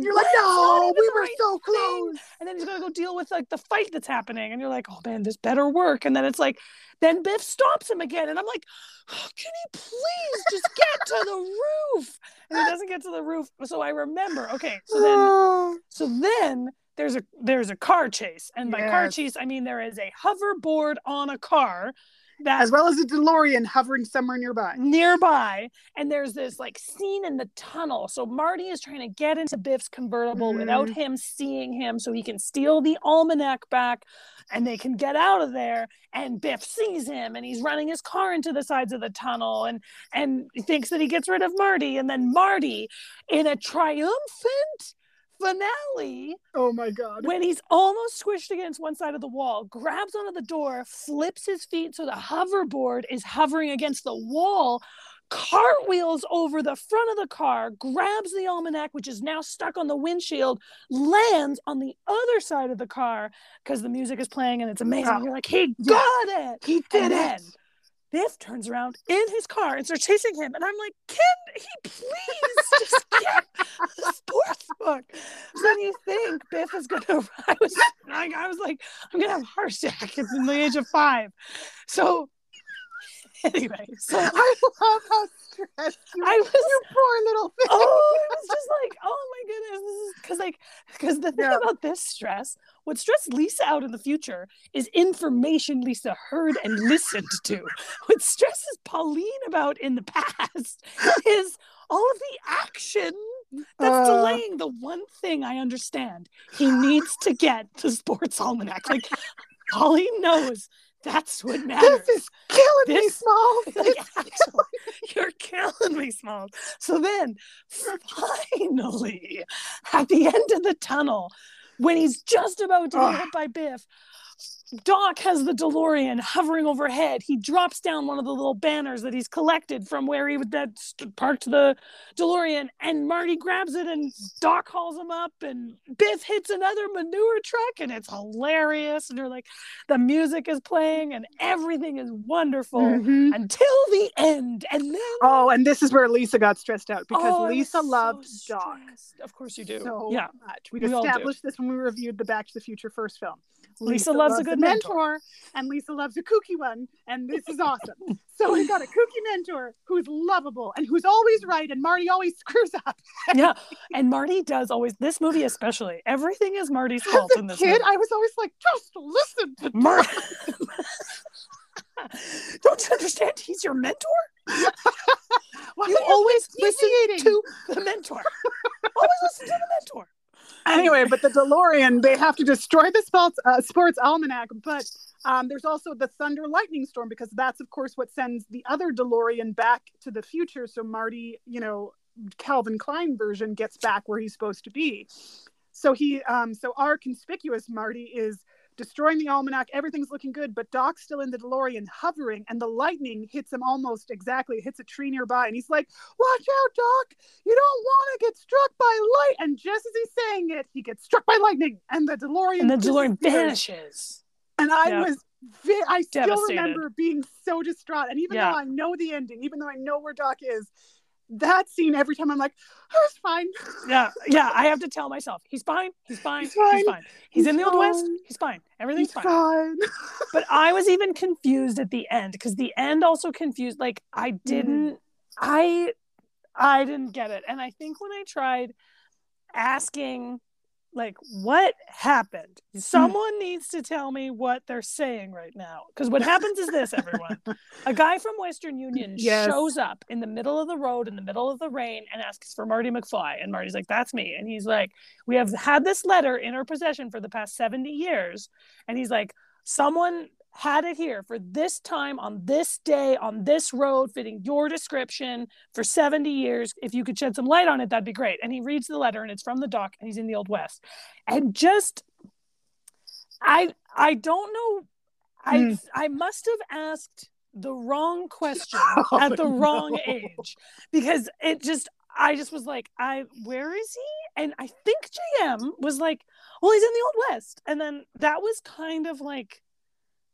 You're what? It's not no, we were right so thing." And then he's gonna go deal with like the fight that's happening. And you're like, oh man, this better work. And then it's like, then Biff stops him again. And I'm like, oh, can he please just get to the roof? And he doesn't get to the roof. So I remember, okay, so then so then there's a there's a car chase, and by car chase I mean there is a hoverboard on a car that as well as a DeLorean hovering somewhere nearby. nearby, and there's this like scene in the tunnel. So Marty is trying to get into Biff's convertible Mhm. without him seeing him, so he can steal the almanac back, and they can get out of there. And Biff sees him, and he's running his car into the sides of the tunnel, and and thinks that he gets rid of Marty, and then Marty, in a triumphant finale Oh my god. when he's almost squished against one side of the wall, grabs onto the door, flips his feet so the hoverboard is hovering against the wall, cartwheels over the front of the car, grabs the almanac, which is now stuck on the windshield, lands on the other side of the car because the music is playing and it's amazing. Oh, You're like, he yeah. got it. He did And it. then Biff turns around in his car and starts chasing him. And I'm like, can he please just get the sports book? So then you think Biff is going to, I was, like, I was like, I'm going to have heart attack at the age of five. So anyway, so I love how stressed you, I was, you poor little thing. oh, it was just like, oh my goodness, because like, because the thing Yeah. about this stress, what stressed Lisa out in the future is information Lisa heard and listened to. What stresses Pauline about in the past is all of the action that's Uh. delaying the one thing I understand. He needs to get the sports almanac. Like Pauline knows that's what matters. This is killing me, This- small. like, actually, you're killing me, Smalls. So then, finally, at the end of the tunnel, when he's just about to Ugh. get ah. hit by Biff, Doc has the DeLorean hovering overhead. He drops down one of the little banners that he's collected from where he would that parked the DeLorean, and Marty grabs it, and Doc hauls him up, and Biff hits another manure truck, and it's hilarious. And you're like, the music is playing, and everything is wonderful Mhm. until the end, and then Oh, and this is where Lisa got stressed out because Oh, Lisa so Doc. Of course you do. so yeah, much. We We established this when we reviewed the Back to the Future first film. Lisa loves a good mentor. and Lisa loves a kooky one, and this is awesome. so we've got a kooky mentor who's lovable and who's always right, and Marty always screws up. yeah. And Marty does always this movie especially. Everything is Marty's As fault a in this kid, movie. I was always like, just listen to Mar- Don't you understand? He's your mentor. You always listen to the mentor. always listen to the mentor. Anyway, but the DeLorean, they have to destroy the sports, uh, sports almanac. But um, there's also the thunder lightning storm because that's, of course, what sends the other DeLorean back to the future. So Marty, you know, Calvin Klein version gets back where he's supposed to be. So he, um, so our conspicuous Marty is destroying the almanac. Everything's looking good, but Doc's still in the DeLorean hovering, and the lightning hits him almost exactly. It hits a tree nearby, and he's like, "Watch out, Doc! You don't want to get struck by light." And just as he's saying it, he gets struck by lightning, and the DeLorean And the DeLorean vanishes. And I Yep. was, I still remember being so distraught. And even Yeah. though I know the ending, even though I know where Doc is, that scene every time I'm like, "Oh, it's fine." Yeah, yeah. I have to tell myself he's fine. He's fine. He's He's fine. fine. He's, He's in the old west. He's fine. Everything's He's fine. fine. but I was even confused at the end because the end also confused. Like I mm-hmm. didn't, I, I didn't get it, and I think when I tried asking, like, what happened, hmm. someone needs to tell me what they're saying right now. Because what happens is this, everyone: a guy from Western Union Yes. shows up in the middle of the road in the middle of the rain and asks for Marty McFly, and Marty's like, "That's me," and he's like, "We have had this letter in our possession for the past seventy years." And he's like, someone had it here for this time on this day on this road fitting your description for 70 years if you could shed some light on it that'd be great and he reads the letter and it's from the doc and he's in the old west and just i i don't know i Hmm. i must have asked the wrong question Oh, at the wrong age because it just I just was like, I where is he? And I think JM was like, well, he's in the old west. And then that was kind of like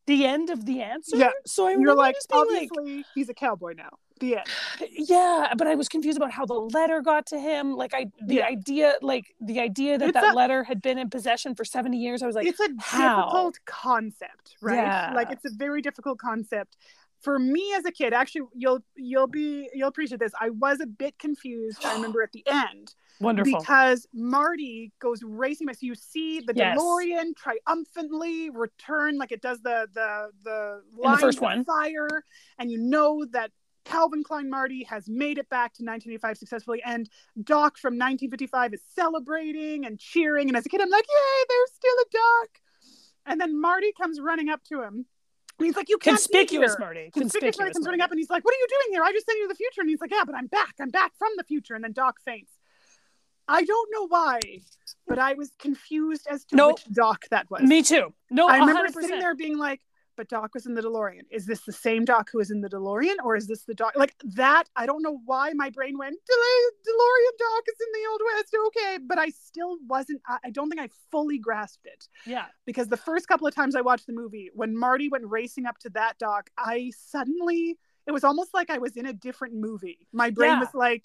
the end of the answer. Yeah. So I You're like, being like, obviously, he's a cowboy now. The end. yeah, but I was confused about how the letter got to him. Like I, the Yeah. idea, like the idea that It's that a- letter had been in possession for seventy years. I was like, it's a how? difficult concept, right? Yeah. Like it's a very difficult concept. For me as a kid, actually, you'll you'll be you'll appreciate this. I was a bit confused. I remember at the end wonderful. because Marty goes racing by. So you see the Yes. DeLorean triumphantly return, like it does the the the the first one. fire, and you know that Calvin Klein Marty has made it back to 1985 successfully, and Doc from 1955 is celebrating and cheering. And as a kid, I'm like, "Yay, there's still a Doc!" And then Marty comes running up to him, and he's like, "You can't be Conspicuous here." Marty. Conspicuous Marty comes running up and he's like, "What are you doing here? I just sent you to the future." And he's like, "Yeah, but I'm back. I'm back from the future." And then Doc faints. I don't know why, but I was confused as to Nope. which Doc that was. Me too. No, I remember 100%. sitting there being like, "But Doc was in the DeLorean. Is this the same Doc who was in the DeLorean, or is this the Doc like that?" I don't know why my brain went, "Delay DeLorean Doc is in the Old West." Okay, but I still wasn't. I, don't think I fully grasped it Yeah. because the first couple of times I watched the movie, when Marty went racing up to that Doc, I suddenly it was almost like I was in a different movie. My brain Yeah. was like,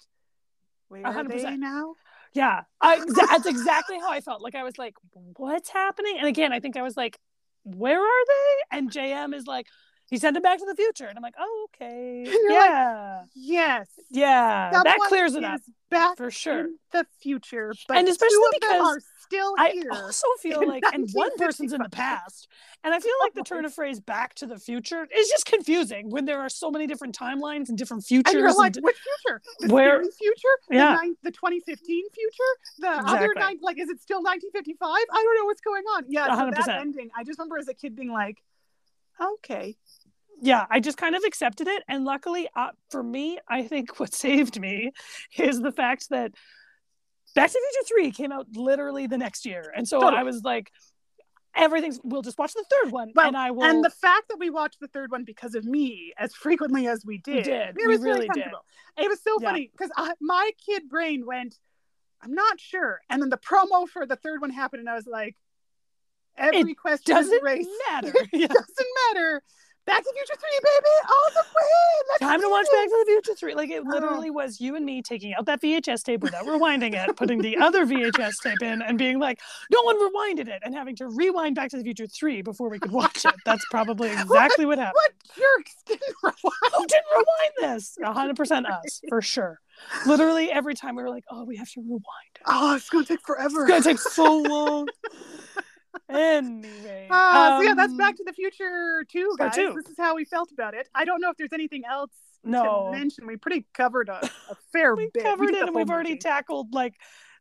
"Where A are hundred they now?" Yeah, I, that's exactly how I felt. Like I was like, "What's happening?" And again, I think I was like, "Where are they?" And JM is like, "He sent him back to the future," and I'm like, "Oh, okay, you're like, yeah, Yes, yeah, that clears it up back for sure." the future, but And especially two of them because still I also feel like, and one person's in the past, and I feel like the turn of phrase "Back to the Future" is just confusing when there are so many different timelines and different futures. and you're like, and- which future? The Where- future? The, Yeah. nine, the 2015 future? The other Exactly. nine? Like, is it still 1955? I don't know what's going on. Yeah, so that 100%. ending. I just remember as a kid being like, okay, yeah, I just kind of accepted it. And luckily, uh, for me, I think what saved me is the fact that Back to the Future 3 came out literally the next year. And so Totally. I was like, everything's, we'll just watch the third one. Well, and I will. And the fact that we watched the third one because of me as frequently as we did, did. it We was very really did it was so Yeah. funny because my kid brain went, I'm not sure. And then the promo for the third one happened, and I was like, every question doesn't race. matter. it Yeah. doesn't matter. Back to the Future 3, baby, all the way. Time to watch. Back to the Future 3. Like, it Oh. literally was you and me taking out that VHS tape without rewinding it, putting the other VHS tape in, and being like, no one rewinded it, and having to rewind Back to the Future 3 before we could watch it. That's probably exactly what happened. What jerks didn't rewind? Who didn't rewind this? 100% us, for sure. Literally every time we were like, oh, we have to rewind it. Oh, it's going to take forever. It's going to take so long. anyway. Uh, so yeah, that's um, Back to the Future 2, Part guys. two. This is how we felt about it. I don't know if there's anything else No. to mention. We pretty covered a, a fair We bit. covered did it and we've already tackled like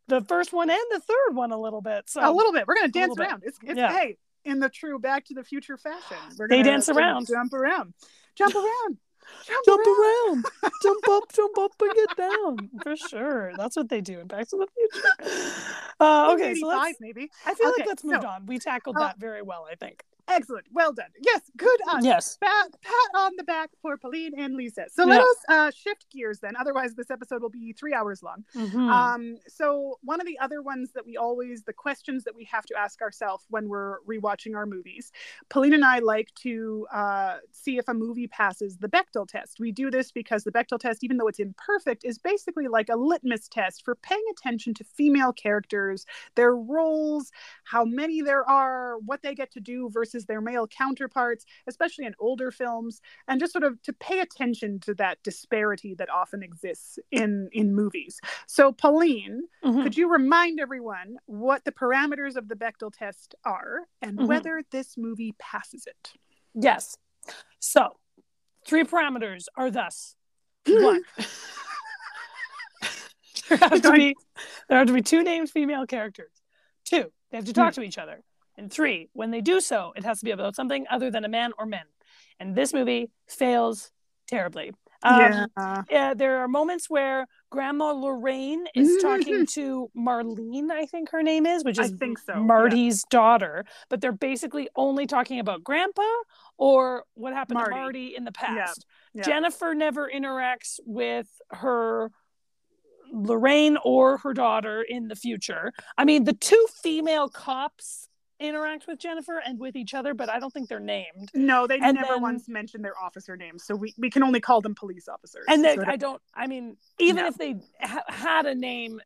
the first one and the third one a little bit. So a little bit. We're gonna dance around. It's, it's Yeah. hey, in the true Back to the Future fashion. We're They gonna dance around. jump around, jump around, jump, jump around. around, jump up, jump up, and get down. For sure, that's what they do in Back to the Future. Uh, okay, so let's. maybe. I feel Okay, like let's move so- on. We tackled uh, that very well, I think. Excellent. Well done. Yes, good. On Yes. pat, pat on the back for Pauline and Lisa. So let Yeah. us uh, shift gears then. Otherwise, this episode will be three hours long. Mhm. Um, so one of the other ones that we always, the questions that we have to ask ourselves when we're rewatching our movies, Pauline and I like to uh, see if a movie passes the Bechdel test. We do this because the Bechdel test, even though it's imperfect, is basically like a litmus test for paying attention to female characters, their roles, how many there are, what they get to do versus their male counterparts, especially in older films, and just sort of to pay attention to that disparity that often exists in in movies. So, Pauline, Mhm. could you remind everyone what the parameters of the Bechdel test are and Mhm. whether this movie passes it? Yes. So, three parameters are thus: one, there have to be there have to be two named female characters. Two, they have to talk to each other. And three, when they do so, it has to be about something other than a man or men. And this movie fails terribly. Um, yeah, there are moments where Grandma Lorraine is talking to Marlene, I think her name is, which I is think so. yeah. Marty's daughter, but they're basically only talking about Grandpa or what happened Marty. to Marty in the past. yeah. Jennifer never interacts with her Lorraine or her daughter in the future. I mean, the two female cops interact with Jennifer and with each other, but I don't think they're named. No, they And never then- once mentioned their officer names, so we, we can only call them police officers. And then So I don't. I mean, even No. if they ha- had a name,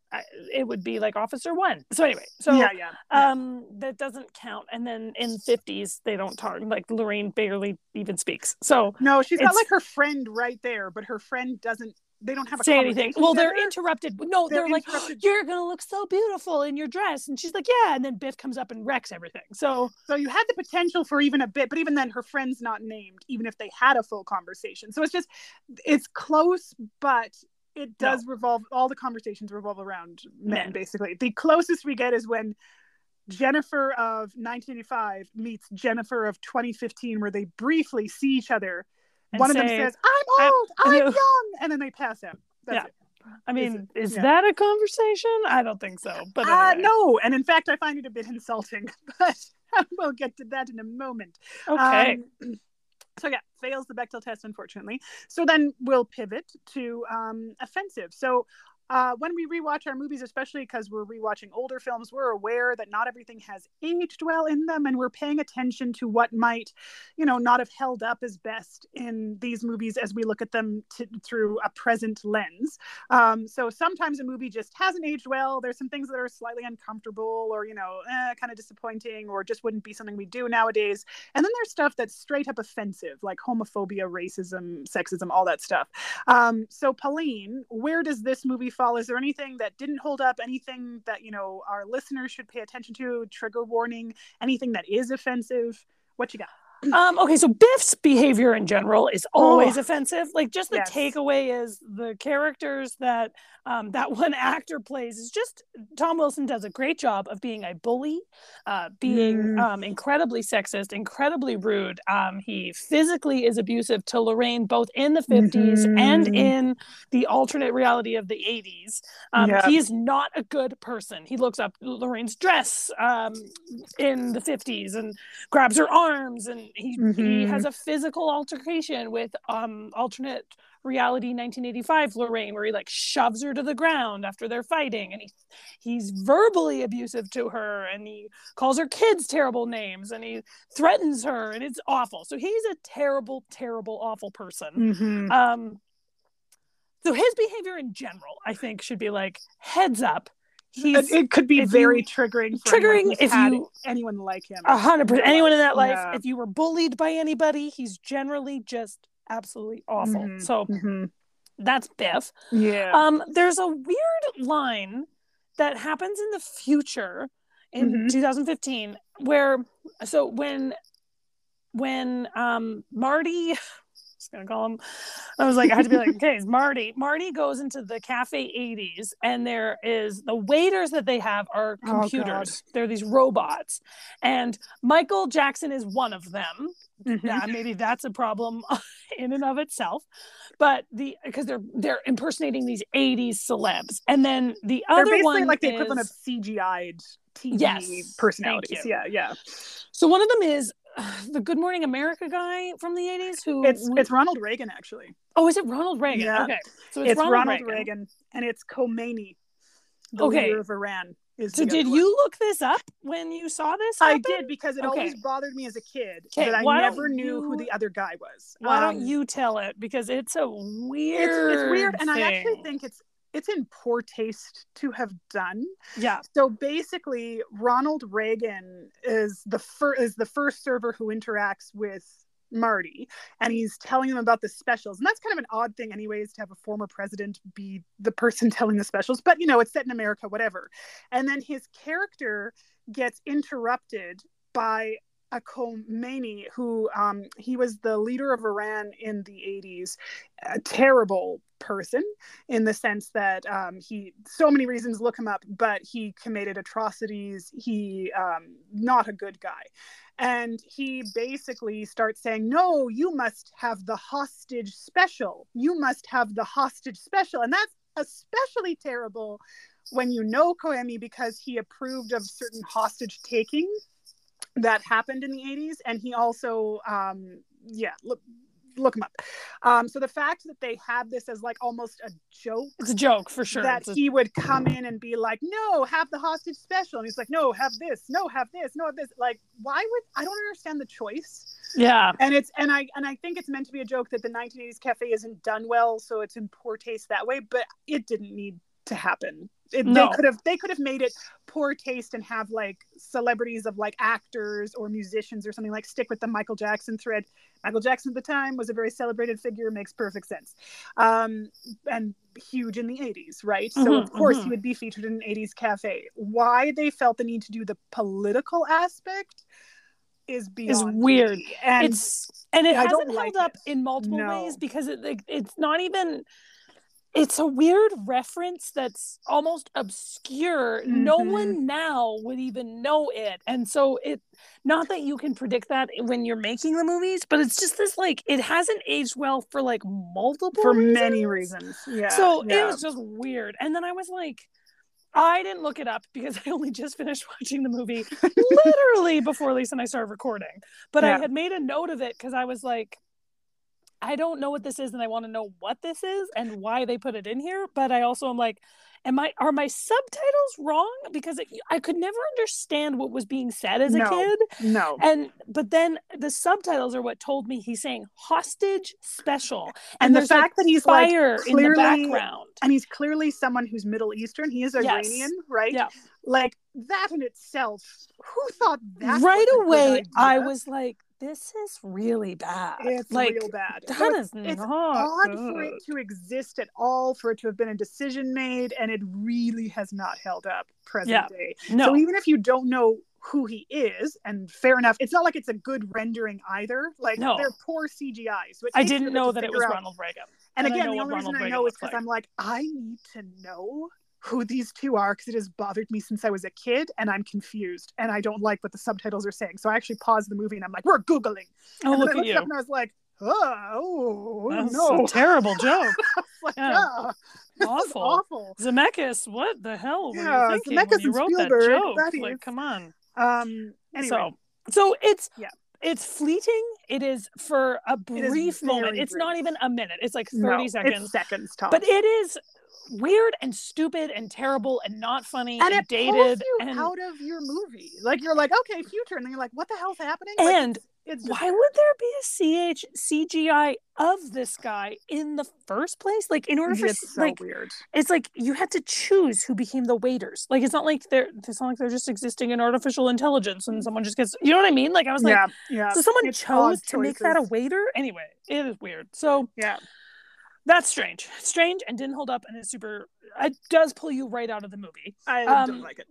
it would be like Officer One. So anyway, so yeah, yeah. yeah. um, that doesn't count. And then in fifties, they don't talk. Like Lorraine barely even speaks. So no, she's got like her friend right there, but her friend doesn't. They don't have a say anything. Well, they're interrupted. No, They're they're, like, interrupted. "You're gonna look so beautiful in your dress," and she's like, "Yeah." And then Biff comes up and wrecks everything. So So you had the potential for even a bit, but even then, her friend's not named, even if they had a full conversation. So it's just, it's close, but it does revolve. All the conversations revolve around men, Men. basically. The closest we get is when Jennifer of 1985 meets Jennifer of 2015, where they briefly see each other. And One of them says, "I'm "I'm- old, I'm, young," and then they pass out. That's Yeah. it. I mean, is, yeah. that a conversation? I don't think so. But Uh, anyway. no, and in fact, I find it a bit insulting, but we'll get to that in a moment. Okay. Um, so yeah, fails the Bechdel test, unfortunately. So then we'll pivot to um, offensive. So uh, when we rewatch our movies, especially because we're rewatching older films, we're aware that not everything has aged well in them, and we're paying attention to what might, you know, not have held up as best in these movies as we look at them through a present lens. Um, so sometimes a movie just hasn't aged well. There's some things that are slightly uncomfortable, or you know, eh, kind of disappointing, or just wouldn't be something we do nowadays. And then there's stuff that's straight up offensive, like homophobia, racism, sexism, all that stuff. Um, so, Pauline, where does this movie fall? Is there anything that didn't hold up? Anything that you know our listeners should pay attention to? Trigger warning? Anything that is offensive? What you got? Um, okay, so Biff's behavior in general is always Oh. offensive. Like just the Yes. takeaway is the characters that um, that one actor plays is just Tom Wilson does a great job of being a bully, uh, being Mm. um, incredibly sexist, incredibly rude. Um, he physically is abusive to Lorraine both in the 50s and Mhm. in the alternate reality of the 80s. Um, Yeah. He is not a good person. He looks up Lorraine's dress um, in the 50s and grabs her arms and he, he Mhm. has a physical altercation with um alternate reality 1985 Lorraine where he like shoves her to the ground after they're fighting and he he's verbally abusive to her and he calls her kids terrible names and he threatens her and it's awful so he's a terrible terrible awful person Mm-hmm. um so his behavior in general i think should be like heads up he's It, could be very you- triggering. For triggering if you- anyone like him. a hundred percent anyone in that life Yeah. if you were bullied by anybody he's generally just absolutely awful Mhm. so Mhm. that's biff Yeah. um there's a weird line that happens in the future in Mhm. 2015 where so when when um marty just gonna call him i was like i had to be like okay it's marty marty goes into the cafe 80s and there is the waiters that they have are Oh, computers they're these robots and michael jackson is one of them Mhm. yeah, maybe that's a problem in and of itself. But the because they're they're impersonating these 80s celebs. And then the They're other basically one like the equivalent of CGI'd TV Yes, personalities. Yeah, yeah. so one of them is the Good Morning America guy from the 80s who It's it's Ronald Reagan actually. oh is it Ronald Reagan? Yeah. Okay. So it's, It's, Ronald, Ronald, Reagan. Reagan. and it's Khomeini, the Okay. leader of Iran. Is So did you look this up when you saw this? I did because it Okay. always bothered me as a kid Okay, that I never knew who the other guy was. Why Um, don't you tell it? Because it's a weird. it's weird, and I actually think it's it's in poor taste to have done. yeah. So basically, Ronald Reagan is the first is the first server who interacts with Marty, and he's telling them about the specials. And that's kind of an odd thing, anyways, to have a former president be the person telling the specials. But you know, it's set in America, whatever. And then his character gets interrupted by Khomeini who um, he was the leader of Iran in the 80s, a terrible person in the sense that um, he so many reasons look him up, but he committed atrocities. He um, not a good guy. And he basically starts saying, No, you must have the hostage special. You must have the hostage special. And that's especially terrible when you know Khomeini because he approved of certain hostage taking that happened in the 80s and he also um yeah look look them up. Um, so the fact that they have this as like almost a joke It's a joke for sure. that a- he would come in and be like, "No, have the hostage special," and he's like, "No, have this. No, have this. No, have this." Like, why would I don't understand the choice? yeah. And it's and I and I think it's meant to be a joke that the 1980s cafe isn't done well, so it's in poor taste that way. But it didn't need to happen. It, No. They could have they could have made it poor taste and have like celebrities of like actors or musicians or something like stick with the Michael Jackson thread. Michael Jackson at the time was a very celebrated figure, makes perfect sense, um, and huge in the 80s, right? so Mhm, of course mhm. he would be featured in an 80s cafe. Why they felt the need to do the political aspect is beyond weird. me. and it's and it I hasn't like held up it. in multiple No. ways because it like, it's not even it's a weird reference that's almost obscure no Mhm. one now would even know it and so it not that you can predict that when you're making the movies but it's just this like it hasn't aged well for like multiple for reasons. many reasons. Yeah. so yeah. it was just weird and then i was like I didn't look it up because I only just finished watching the movie literally before Lisa and I started recording. But I had made a note of it because I was like, I don't know what this is and I want to know what this is and why they put it in here. But I also am like, am I are my subtitles wrong? Because it, I could never understand what was being said as a No. kid. no. And but then the subtitles are what told me he's saying hostage special. And, the there's, like, fact that he's like fire in the clearly background. and he's clearly someone who's Middle Eastern. He is Yes. Iranian, right? Yeah. Like that in itself. Who thought that? right was a good away I was like, this is really bad. It's like real bad. that So is it's not odd for it to exist at all, for it to have been a decision made, and it really has not held up present Yeah. day. No, So even if you don't know who he is, and fair enough, it's not like it's a good rendering either. Like No. they're poor CGI. So I didn't know that it was out- Ronald Reagan. And and again, the only reason Ronald I know is because like. I'm like, I need to know who these two are because it has bothered me since I was a kid and I'm confused and I don't like what the subtitles are saying. So I actually paused the movie and I'm like, we're Googling. Oh, and look I at you. and I was like, oh, That's no. a terrible joke. like, Yeah. yeah, Awful. awful. Zemeckis, what the hell were Yeah, you thinking Zemeckis when you wrote Spielberg, that joke? that like, come on. Um, anyway, So, so it's Yeah. it's fleeting. It is for a brief moment. very It's not even a minute. It's like no, thirty it's seconds. seconds. But it is weird and stupid and terrible and not funny and and, it pulls dated you and out of your movie. Like you're like, okay, future, and then you're like, what the hell's happening? Like, And it's, why would there be a CH CGI of this guy in the first place? Like in order for so like weird. it's like you had to choose who became the waiters. Like it's not like they're it's not like they're just existing in artificial intelligence and someone just gets you know what I mean? Like I was like, yeah, yeah. so someone It's chose to make that a waiter? Anyway, it is weird. So Yeah, that's strange. Strange and didn't hold up and it's super it does pull you right out of the movie. I Um, don't like it.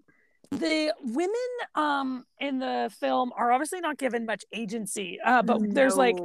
the women um in the film are obviously not given much agency uh but there's like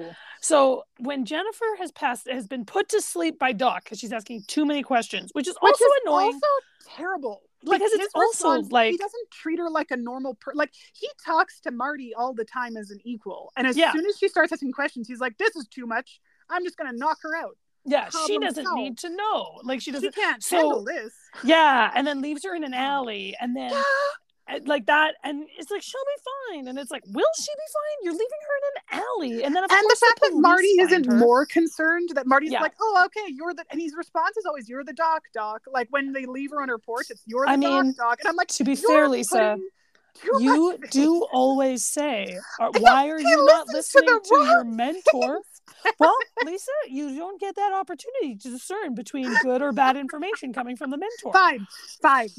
so when jennifer has passed has been put to sleep by doc because she's asking too many questions which is Which also is annoying also terrible. Like Because it's also, response, like- he doesn't treat her like a normal person. Like he talks to Marty all the time as an equal, and as Yeah. soon as she starts asking questions, he's like, "This is too much. I'm just gonna knock her out. Yeah she doesn't solved. need to know like she doesn't she can't so- handle this." yeah and then leaves her in an alley and then uh, like that and it's like she'll be fine and it's like will she be fine you're leaving her in an alley and then of and the course fact that Marty isn't her. more concerned that Marty's Yeah. like, "Oh, okay, you're the," and his response is always, "You're the doc, doc." Like when they leave her on her porch, it's "You're the I mean, doc, doc," and I'm like, to be "You're fair lisa putting too you do always say uh, why are you not listens to listening the to, your mentor? well lisa you don't get that opportunity to discern between good or bad information coming from the mentor. Fine, fine.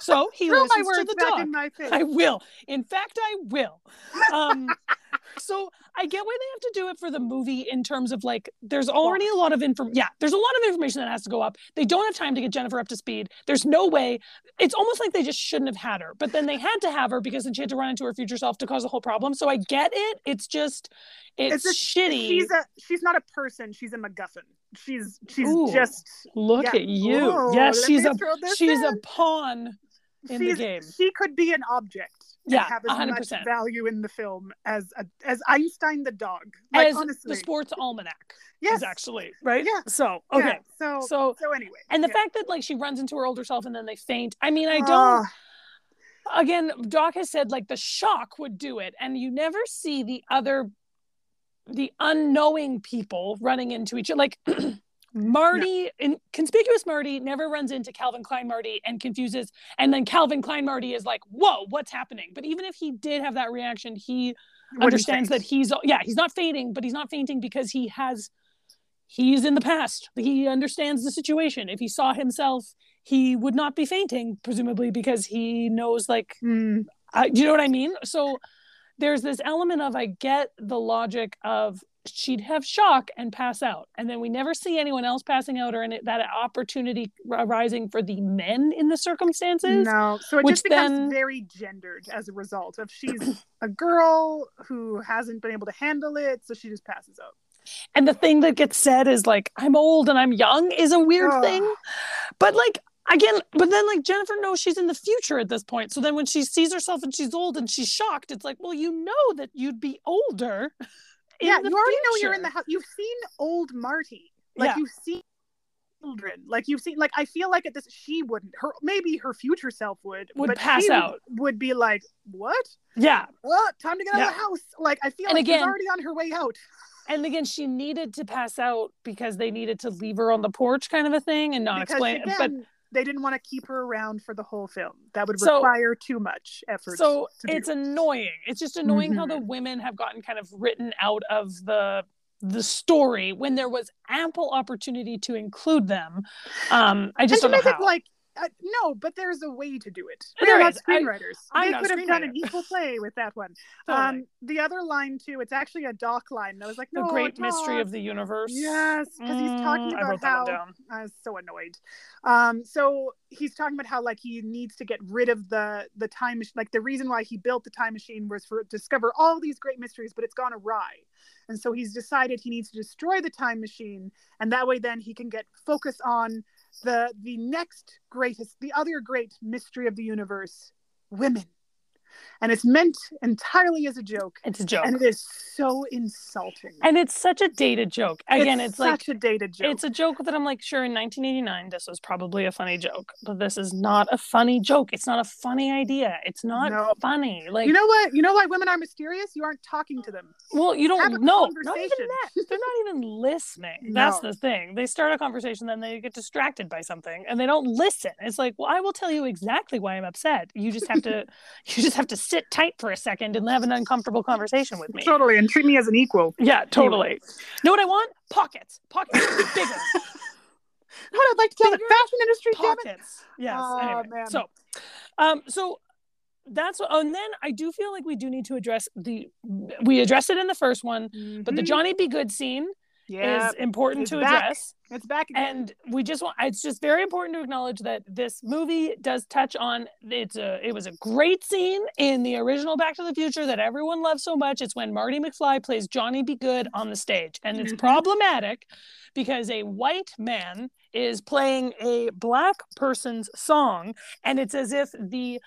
so he Throw my listens to the back dog. in my face. i will. In fact i will. Um so i get why they have to do it for the movie in terms of like there's already a lot of info yeah there's a lot of information that has to go up. They don't have time to get jennifer up to speed. There's no way. It's almost like they just shouldn't have had her but then they had to have her because then she had to run into her future self to cause the whole problem. So i get it. It's just it's, It's shitty. She's a she's not a person. She's a MacGuffin. She's she's Ooh, just look yeah. at you. Ooh, yes she's a she's a pawn in the game. She could be an object. Yeah, have as much 100%. value in the film as a, as Einstein the dog. Like as honestly, the sports almanac yes, is actually right Yeah. so Yeah, okay so so so anyway, and the yeah. fact that like she runs into her older self and then they faint i mean i don't Ah, again doc has said like the shock would do it and you never see the other the unknowing people running into each other like Marty and conspicuous Marty never runs into Calvin Klein Marty and confuses and then Calvin Klein Marty is like whoa what's happening? But even if he did have that reaction he Wouldn't understands faint. that he's yeah he's not fainting but he's not fainting because he has he's in the past. He understands the situation. If he saw himself he would not be fainting presumably because he knows like Mm, I, do you know what I mean? So there's this element of I get the logic of she'd have shock and pass out, and then we never see anyone else passing out or it, that opportunity arising for the men in the circumstances. no, so it just becomes then- very gendered as a result of she's a girl who hasn't been able to handle it, so she just passes out. And the thing that gets said is like I'm old and I'm young is a weird Ugh. thing, but like. Again, but then like Jennifer knows she's in the future at this point. So then when she sees herself and she's old and she's shocked, it's like, well, you know that you'd be older. yeah, you already know you're in the house. You've seen old Marty. Like Yeah. you've seen children. Like you've seen like I feel like at this she wouldn't. Her maybe her future self would Would but pass she out. Would be like, What? Yeah, What? Time to get out of the house. Like I feel And like she's already on her way out. and again she needed to pass out because they needed to leave her on the porch kind of a thing and not because explain again, but they didn't want to keep her around for the whole film. That would So- require too much effort. so to do. it's annoying it's just annoying how Mhm. the women have gotten kind of written out of the the story when there was ample opportunity to include them um i just and don't to know make how it like uh, no, but there's a way to do it. There They're not is. Screenwriters. I'm they not could have done an equal play with that one. Totally. Um, the other line too, it's actually a doc line. And I was like, the great mystery not. of the universe Yes, because he's talking Mm, I about wrote that how one down I was so annoyed. Um, so he's talking about how like he needs to get rid of the the time machine. Like the reason why he built the time machine was for discover all these great mysteries, but it's gone awry. And so he's decided he needs to destroy the time machine, and that way then he can get focus on the the next greatest, the other great mystery of the universe, women. And it's meant entirely as a joke, it's a joke and it is so insulting. And it's such a dated joke again it's, like such a dated joke. It's a joke that I'm like, sure, in 1989, this was probably a funny joke, but this is not a funny joke. It's not a funny idea. It's not No. funny. Like, you know what? You know why women are mysterious? You aren't talking to them. well, you don't know. Not even that. They're not even listening. That's No. the thing. They start a conversation, then they get distracted by something, and they don't listen. It's like, well, I will tell you exactly why I'm upset. You just have to, you just have to sit tight for a second and have an uncomfortable conversation with me. Totally, and treat me as an equal. Yeah, totally. Know what I want? Pockets. Pockets bigger. What I'd like to tell the fashion industry, pockets. Yes. Oh, anyway, man. so, um, so that's what. And then I do feel like we do need to address the. We addressed it in the first one, but the Mhm. Johnny B. Goode scene yeah, is important to back. address, it's back again. and we just want. It's just very important to acknowledge that this movie does touch on. It's a. It was a great scene in the original Back to the Future that everyone loves so much. It's when Marty McFly plays Johnny B. Goode on the stage, and it's Mhm. problematic because a white man is playing a black person's song and it's as if the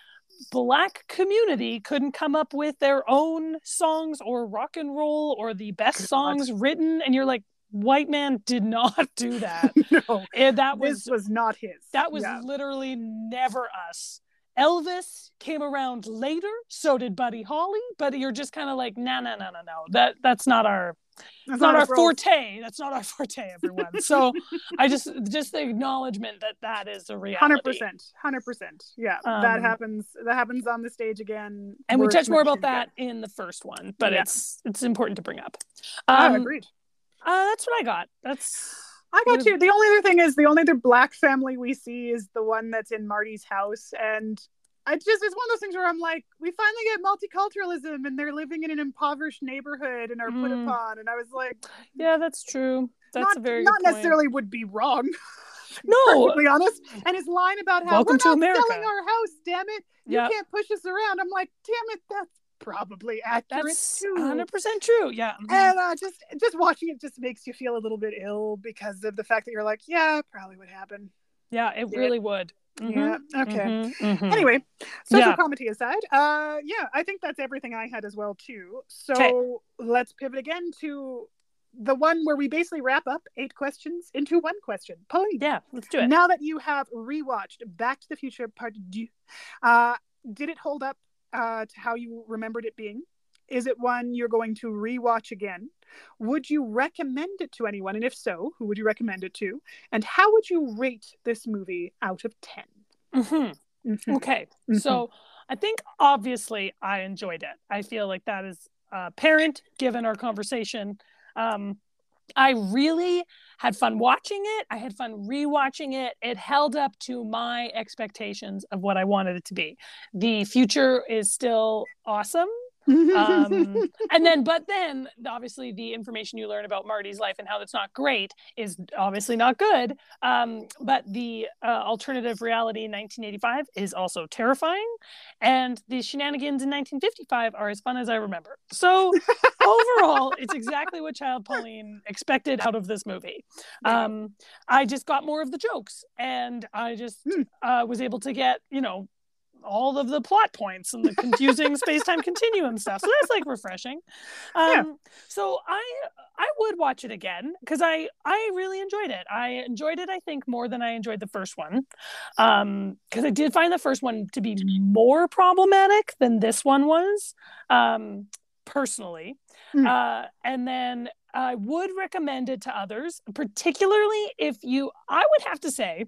black community couldn't come up with their own songs or rock and roll or the best songs written and you're like white man did not do that no, And that was was not his. that was Yeah. literally never us elvis came around later so did buddy holly but you're just kind of like no no no no no that that's not our That's not our his role. forte. That's not our forte, everyone. So I just just the acknowledgement that that is a reality. Hundred percent, hundred percent. Yeah, that Um, happens. That happens on the stage again. And we worth touched more about that in the first one, but Yeah. it's it's important to bring up. again. Um, oh, agreed. Uh, that's what I got. That's I got you. The only other thing is the only other black family we see is the one that's in Marty's house, and I just it's one of those things where I'm like, we finally get multiculturalism, and they're living in an impoverished neighborhood and are put Mm. upon, and I was like, yeah, that's true. That's not, a very not good point. necessarily would be wrong. No. perfectly honest. And his line about how Welcome we're to not America." selling our house, damn it, you Yeah. can't push us around. I'm like, damn it, that's probably accurate That's too. 100 percent true. Yeah. And uh, just just watching it just makes you feel a little bit ill because of the fact that you're like, yeah, probably would happen. Yeah, it really would. Yeah. Okay. Mhm, mhm. Anyway, social Yeah. comedy aside, uh, yeah, I think that's everything I had as well too. So Okay. let's pivot again to the one where we basically wrap up eight questions into one question. Pauline, Yeah, let's do it. now that you have rewatched Back to the Future Part Two, uh, did it hold up uh, to how you remembered it being? Is it one you're going to rewatch again? Would you recommend it to anyone? And if so, who would you recommend it to? And how would you rate this movie out of 10? Mm-hmm. Mhm. Okay. Mhm. So I think obviously I enjoyed it. I feel like that is apparent given our conversation. Um, I really had fun watching it. I had fun rewatching it. It held up to my expectations of what I wanted it to be. The future is still awesome. Um, and then, but then, obviously, the information you learn about Marty's life and how that's not great is obviously not good. Um, but the uh, alternative reality in 1985 is also terrifying, and the shenanigans in 1955 are as fun as I remember. So, overall, it's exactly what Child Pauline expected out of this movie. Um, I just got more of the jokes, and I just Hmm. uh, was able to get, you know, all of the plot points and the confusing space-time continuum stuff. So that's like refreshing. Um Yeah. so I I would watch it again because I I really enjoyed it. I enjoyed it I think more than I enjoyed the first one. Um because I did find the first one to be more problematic than this one was. Um personally. Mm. Uh and then I would recommend it to others, particularly if you I would have to say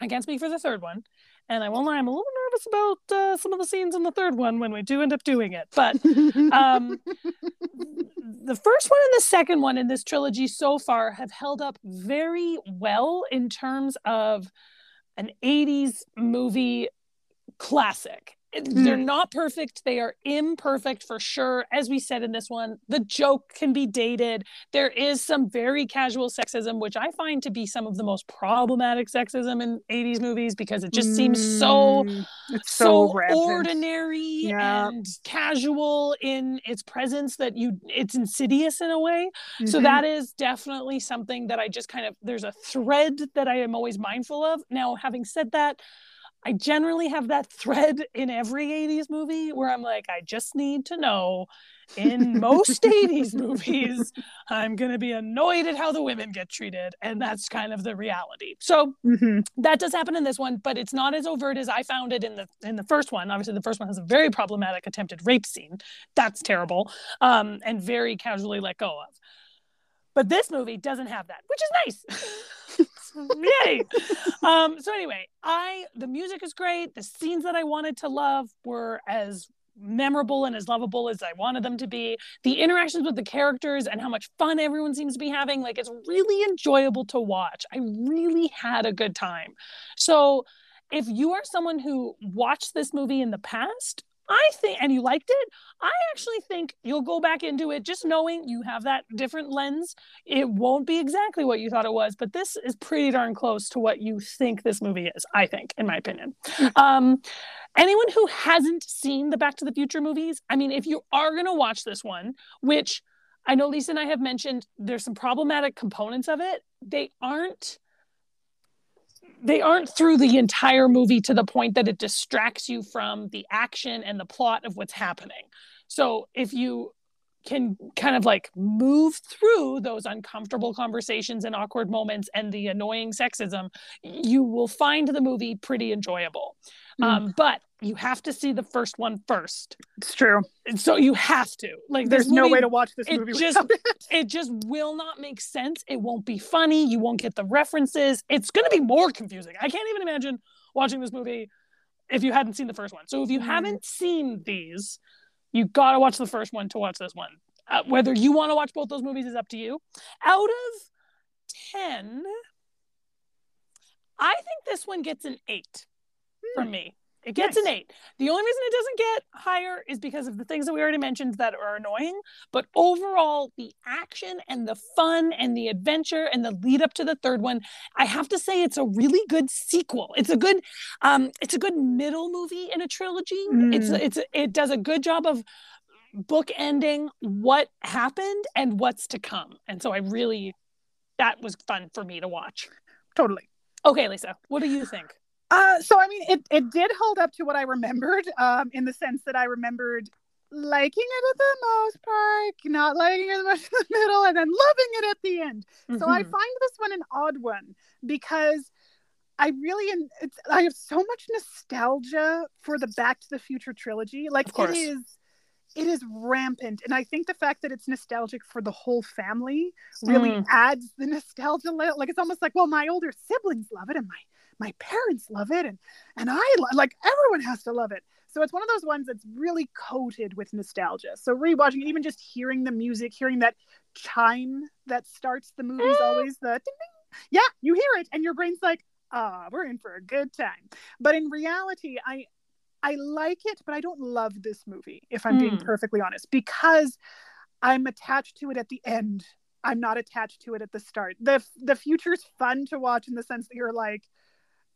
I can't speak for the third one, and I won't lie, I'm a little nervous about uh, some of the scenes in the third one when we do end up doing it. But um, the first one and the second one in this trilogy so far have held up very well in terms of an 80s movie classic. They're not perfect. They are imperfect for sure. As we said in this one, the joke can be dated. There is some very casual sexism, which I find to be some of the most problematic sexism in 80s movies because it just seems so Mm, it's so, so, ordinary Yeah. and casual in its presence that you it's insidious in a way so Mhm. that is definitely something that i just kind of there's a thread that i am always mindful of now having said that i generally have that thread in every 80s movie where i'm like i just need to know. In most 80s movies i'm going to be annoyed at how the women get treated and that's kind of the reality. So Mhm. that does happen in this one but it's not as overt as i found it in the in the first one. Obviously the first one has a very problematic attempted rape scene. That's terrible um and very casually let go of. But this movie doesn't have that which is nice yay. Um so anyway i the music is great. The scenes that i wanted to love were as memorable and as lovable as i wanted them to be. The interactions with the characters and how much fun everyone seems to be having like it's really enjoyable to watch. I really had a good time. So if you are someone who watched this movie in the past i think and you liked it i actually think you'll go back into it just knowing you have that different lens. It won't be exactly what you thought it was but this is pretty darn close to what you think this movie is i think in my opinion. Um anyone who hasn't seen the back to the future movies i mean if you are going to watch this one which i know lisa and i have mentioned there's some problematic components of it they aren't they aren't through the entire movie to the point that it distracts you from the action and the plot of what's happening. So if you can kind of like move through those uncomfortable conversations and awkward moments and the annoying sexism you will find the movie pretty enjoyable Mm. um, but you have to see the first one first. It's true. And so you have to. Like There's this no way to watch this it movie just- it. it just will not make sense. It won't be funny. You won't get the references. It's going to be more confusing. I can't even imagine watching this movie if you hadn't seen the first one. So if you Mm. haven't seen these you got to watch the first one to watch this one. Uh, whether you want to watch both those movies is up to you. Out of 10 i think this one gets an 8 from me. It gets an 8 the only reason it doesn't get higher is because of the things that we already mentioned that are annoying but overall the action and the fun and the adventure and the lead up to the third one i have to say it's a really good sequel. It's a good um it's a good middle movie in a trilogy. It's Mm. it's it does a good job of book ending what happened and what's to come. And so i really that was fun for me to watch. Totally. okay lisa what do you think Uh, so I mean, it, it did hold up to what I remembered, um, in the sense that I remembered liking it at the most part, not liking it as much in the middle, and then loving it at the end. So I Mhm. find this one an odd one because I really it's, I have so much nostalgia for the Back to the Future trilogy. Like it is it is rampant and i think the fact that it's nostalgic for the whole family really Mm. adds the nostalgia like it's almost like well my older siblings love it and my my parents love it and and i lo- like everyone has to love it so it's one of those ones that's really coated with nostalgia so rewatching it, even just hearing the music hearing that chime that starts the movies always the ding, ding. yeah you hear it and your brain's like ah we're in for a good time but in reality i I like it, but I don't love this movie, if I'm being Mm. perfectly honest, because I'm attached to it at the end. I'm not attached to it at the start. The the future's fun to watch in the sense that you're like,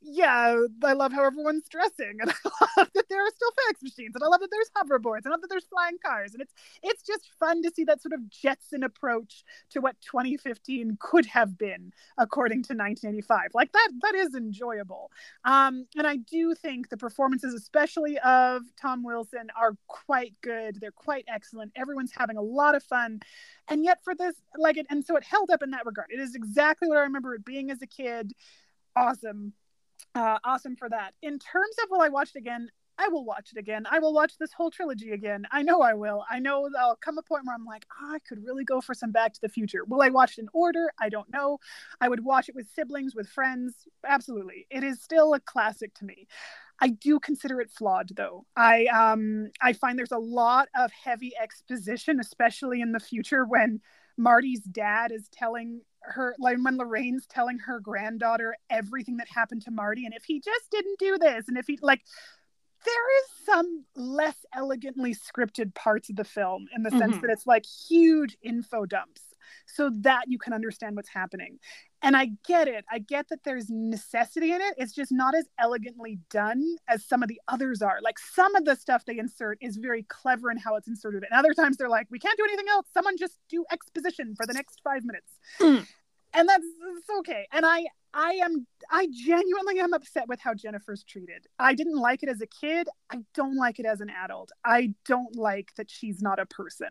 yeah, I love how everyone's dressing, and I love that there are still fax machines, and I love that there's hoverboards, and I love that there's flying cars, and it's it's just fun to see that sort of Jetson approach to what 2015 could have been, according to 1985. Like that that is enjoyable. Um, and I do think the performances, especially of Tom Wilson, are quite good. They're quite excellent. Everyone's having a lot of fun. And yet, for this, like it, and so it held up in that regard. It is exactly what I remember it being as a kid. Awesome. Uh, awesome for that. In terms of will I watch it again? I will watch it again. I will watch this whole trilogy again. I know I will. I know there'll come a point where I'm like, oh, I could really go for some Back to the Future. Will I watch it in order? I don't know. I would watch it with siblings, with friends. Absolutely. It is still a classic to me. I do consider it flawed though. I um I find there's a lot of heavy exposition, especially in the future when Marty's dad is telling her like when Lorraine's telling her granddaughter everything that happened to Marty and if he just didn't do this and if he like there is some less elegantly scripted parts of the film in the sense Mhm. that it's like huge info dumps so that you can understand what's happening. And I get it. I get that there's necessity in it. It's just not as elegantly done as some of the others are. Like some of the stuff they insert is very clever in how it's inserted. And other times they're like, we can't do anything else. Someone just do exposition for the next five minutes. Mm. And that's it's okay. And I I am I genuinely am upset with how Jennifer's treated. I didn't like it as a kid. I don't like it as an adult. I don't like that she's not a person.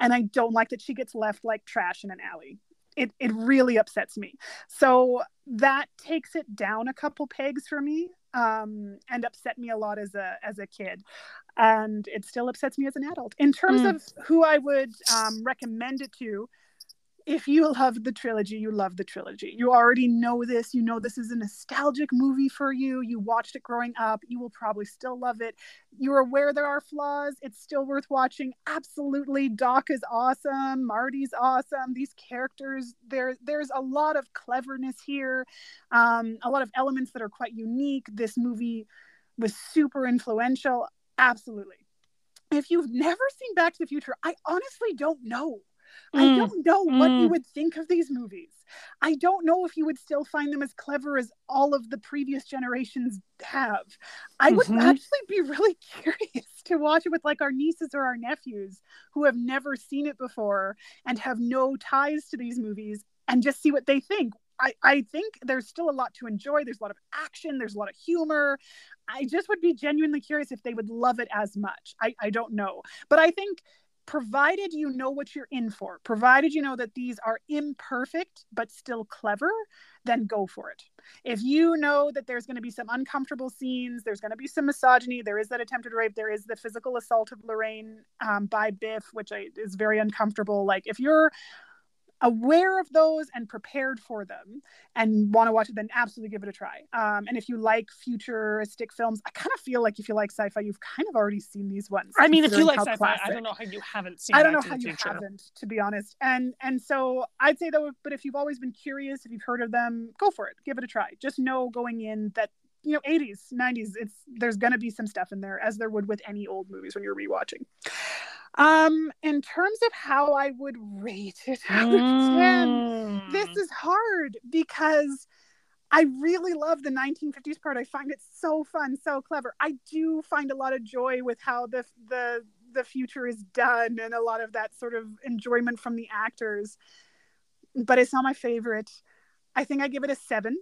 And I don't like that she gets left like trash in an alley. It it really upsets me. So that takes it down a couple pegs for me. Um, and upset me a lot as a as a kid, and it still upsets me as an adult. In terms Mm. of who I would um, recommend it to, if you love the trilogy, you love the trilogy. You already know this. You know this is a nostalgic movie for you. You watched it growing up. You will probably still love it. You're aware there are flaws. It's still worth watching. Absolutely. Doc is awesome. Marty's awesome. These characters, there, there's a lot of cleverness here, um, a lot of elements that are quite unique. This movie was super influential. Absolutely. If you've never seen Back to the Future, I honestly don't know. I Mm. don't know what you Mm. would think of these movies. I don't know if you would still find them as clever as all of the previous generations have. I would Mhm. actually be really curious to watch it with like our nieces or our nephews who have never seen it before and have no ties to these movies and just see what they think. I, I think there's still a lot to enjoy. There's a lot of action, there's a lot of humor. I just would be genuinely curious if they would love it as much. I, I don't know. But I think provided you know what you're in for, provided you know that these are imperfect but still clever, then go for it. If you know that there's going to be some uncomfortable scenes, there's going to be some misogyny, there is that attempted rape, there is the physical assault of Lorraine um, by Biff, which I, is very uncomfortable. Like if you're aware of those and prepared for them and want to watch it, then absolutely give it a try. Um, and if you like futuristic films, I kind of feel like if you like sci-fi, you've kind of already seen these ones. I mean, if you like sci-fi, I don't know how you haven't seen. I don't know how you Future. haven't, to be honest. And and so I'd say though, but if you've always been curious, if you've heard of them, go for it. Give it a try. Just know going in that you know 80s 90s it's there's going to be some stuff in there as there would with any old movies when you're rewatching um in terms of how i would rate it out of 10 Mm. this is hard because I really love the 1950s part. I find it so fun, so clever. I do find a lot of joy with how the the the future is done and a lot of that sort of enjoyment from the actors. But it's not my favorite. I think I give it a 7.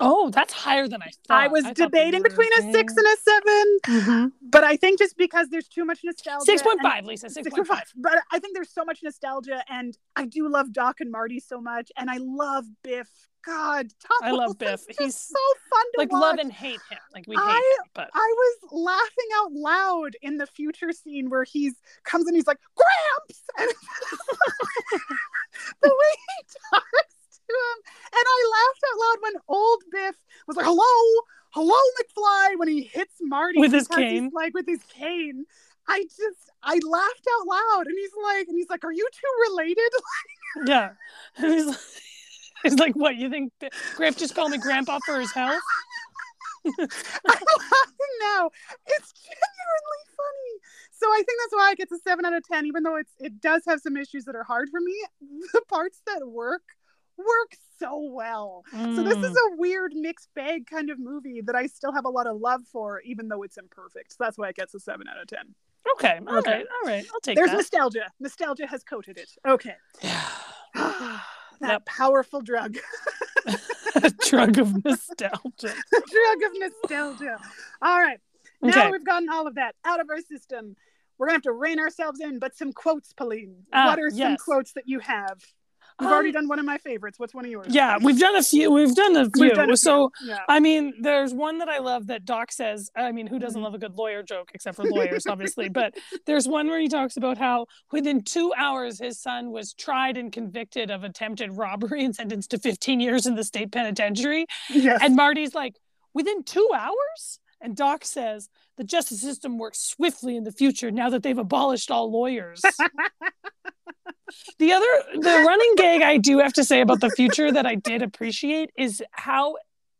Oh, that's higher than I thought. I was thought they debating between a 6 and a 7, Mhm. but I think just because there's too much nostalgia 6.5, point Lisa. Six Six point point five. five. But I think there's so much nostalgia, and I do love Doc and Marty so much, and I love Biff God, Tom I love Biff. He's so fun to like watch. love and hate him. Like we hate I- him, but I was laughing out loud in the future scene where he's comes and he's like, Gramps! And the way he talks to him. And I laughed out loud when old Biff was like, Hello, hello, McFly, when he hits Marty With his cane. like with his cane. I just I laughed out loud and he's like and he's like, Are you two related? yeah. And he's like, he's like, what you think? Grandpa just called me Grandpa for his health? I'm laughing now. It's genuinely funny. So I think that's why it gets a seven out of ten, even though it's it does have some issues that are hard for me. The parts that work work so well. So this is Mm. a weird mixed bag kind of movie that I still have a lot of love for, even though it's imperfect. So that's why it gets a seven out of ten. okay. All Okay. right. All right. I'll take that. There's that. nostalgia. Nostalgia has coated it. Okay. that Yep. powerful drug. Drug of nostalgia. drug of nostalgia. All right. Now Okay. we've gotten all of that out of our system. We're gonna have to rein ourselves in, but some quotes, Pauline. Ah, what are some quotes that you have? We've Um, already done one of my favorites. What's one of yours? Yeah, we've done a few. We've done a few. Done a few. so Yeah. I mean, there's one that I love that Doc says. I mean, who doesn't Mhm. love a good lawyer joke, except for lawyers, obviously. But there's one where he talks about how within two hours his son was tried and convicted of attempted robbery and sentenced to 15 years in the state penitentiary. Yes. And Marty's like, within two hours? And Doc says, the justice system works swiftly in the future now that they've abolished all lawyers. the other, the running gag I do have to say about the future that I did appreciate is how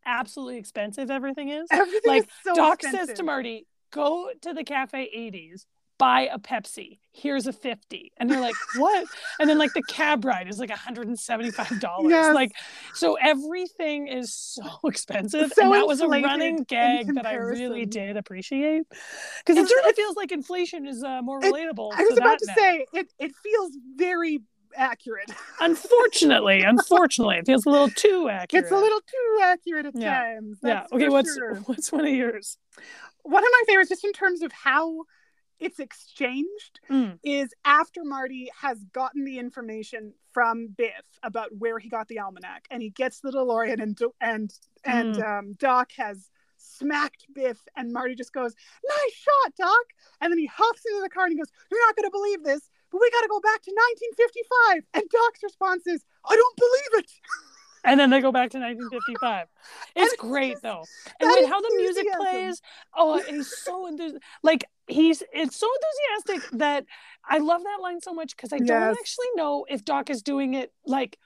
absolutely expensive everything is. Everything like, is so Doc expensive. says to Marty, go to the Cafe 80s, buy a Pepsi. Here's a 50. And they're like, what? And then like the cab ride is like $175. Yes. Like, so everything is so expensive. So and that was a running gag that I really did appreciate. Because it certainly feels like inflation is uh, more It- relatable. I was to about to now. say it. It feels very accurate. Unfortunately, unfortunately, it feels a little too accurate. It's a little too accurate at Yeah. times. Yeah. Okay. What's sure. what's one of yours? one of my favorites, just in terms of how it's exchanged, Mm. is after Marty has gotten the information from Biff about where he got the almanac, and he gets the DeLorean, and and and Mm. um, Doc has smacked Biff, and Marty just goes, "Nice shot, Doc!" And then he hops into the car and he goes, "You're not going to believe this." But we got to go back to 1955. And Doc's response is, I don't believe it. And then they go back to 1955. It's great though. And with how the music plays, oh, he's so enthusiastic. Like he's it's so enthusiastic that I love that line so much because I don't Yes. actually know if Doc is doing it like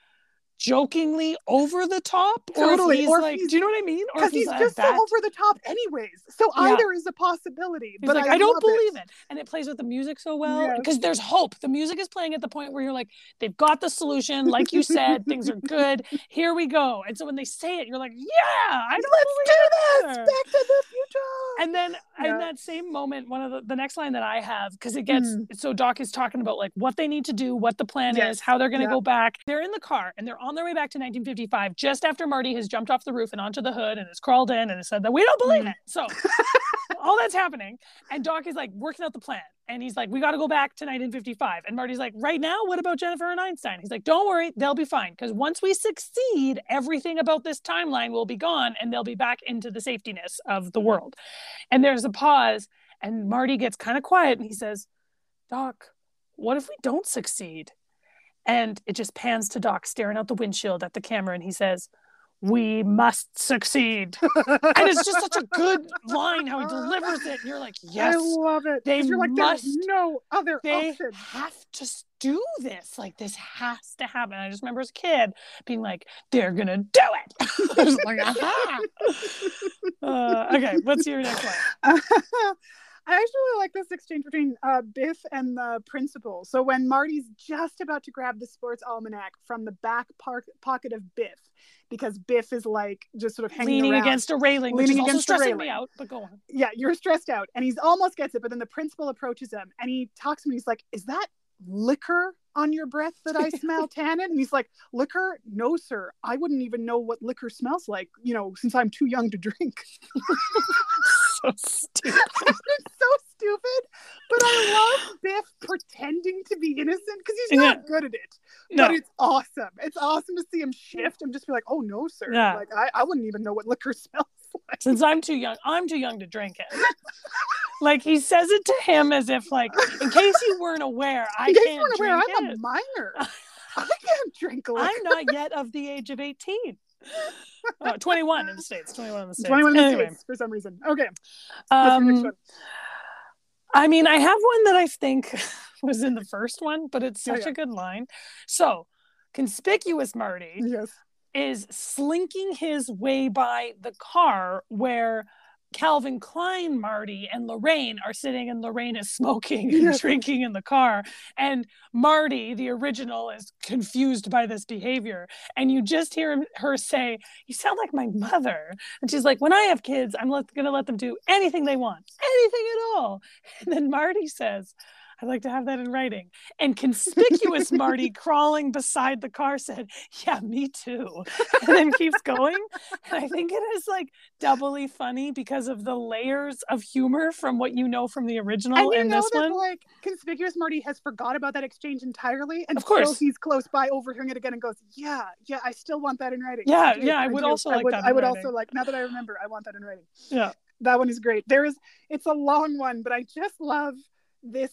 jokingly over the top Totally, if he's or like, he's- do you know what I mean? Because if he's just so over the top, anyways. So Yeah. either is a possibility. He's but like, I, I, don't believe it. And it plays with the music so well Yes. because there's hope. The music is playing at the point where you're like, they've got the solution. Like you said, things are good. Here we go. And so when they say it, you're like, yeah, I Let's do this. believe Back to the future. And then Yeah. in that same moment, one of the, the next line that I have, because it gets Mm. so Doc is talking about like what they need to do, what the plan Yes. is, how they're going to Yeah. go back. They're in the car and they're on their way back to 1955 just after Marty has jumped off the roof and onto the hood and has crawled in and has said that we don't believe Mm. it. So all that's happening. And Doc is like working out the plan. And he's like, we got to go back to 1955. And Marty's like, right now, what about Jennifer and Einstein? He's like, don't worry, they'll be fine. Because once we succeed, everything about this timeline will be gone and they'll be back into the safetyness of the world. And there's a pause, and Marty gets kind of quiet and he says, Doc, what if we don't succeed? And it just pans to Doc staring out the windshield at the camera and he says, we must succeed. and it's just such a good line how he delivers it. And you're like, yes, I love it. they you're like, must- there's no other they option. have to do this. Like this has to happen. I just remember as a kid being like, they're gonna do it. I was like, aha. Uh, okay, what's your next one? I actually really like this exchange between uh, Biff and the principal. So when Marty's just about to grab the sports almanac from the back park- pocket of Biff, because Biff is like just sort of hanging Leaning around. against a railing, which Leaning is against stressing me out. But go on. yeah, you're stressed out. And he's almost gets it, but then the principal approaches him and he talks to him. He's like, Is that liquor on your breath that I smell, Tannen? And he's like, Liquor? No, sir. I wouldn't even know what liquor smells like, you know, since I'm too young to drink. so stupid. it's so stupid, but I love Biff pretending to be innocent because he's not Yeah. good at it. No, But it's awesome. It's awesome to see him shift and just be like, "Oh no, sir!" Yeah. Like I, I wouldn't even know what liquor smells like. since I'm too young, I'm too young to drink it. like he says it to him as if like, in case you weren't aware, I In case you can't weren't aware, drink I'm it. a minor. I can't drink liquor. I'm not yet of the age of 18. Uh, 21 in the States. 21 in the States. 21 in the anyway, States for some reason. Okay, what's your next um. I mean, I have one that I think was in the first one, but it's Yeah, such yeah. a good line. So, conspicuous Marty Yes. is slinking his way by the car where Calvin Klein Marty and Lorraine are sitting and Lorraine is smoking and drinking in the car and Marty the original is confused by this behavior and you just hear him, her say you sound like my mother and she's like when I have kids I'm let, gonna let them do anything they want anything at all and then Marty says I'd like to have that in writing. And conspicuous Marty crawling beside the car said, Yeah, me too. And then keeps going. And I think it is like doubly funny because of the layers of humor from what you know from the original And you and know this that one. like conspicuous Marty has forgot about that exchange entirely, and Of course. he's close by overhearing it again and goes, "Yeah, yeah, I still want that in writing." Yeah, do, yeah, I would do. also I like would, that I would writing. also like now that I remember, I want that in writing. Yeah. that one is great. There is, it's a long one, but I just love this.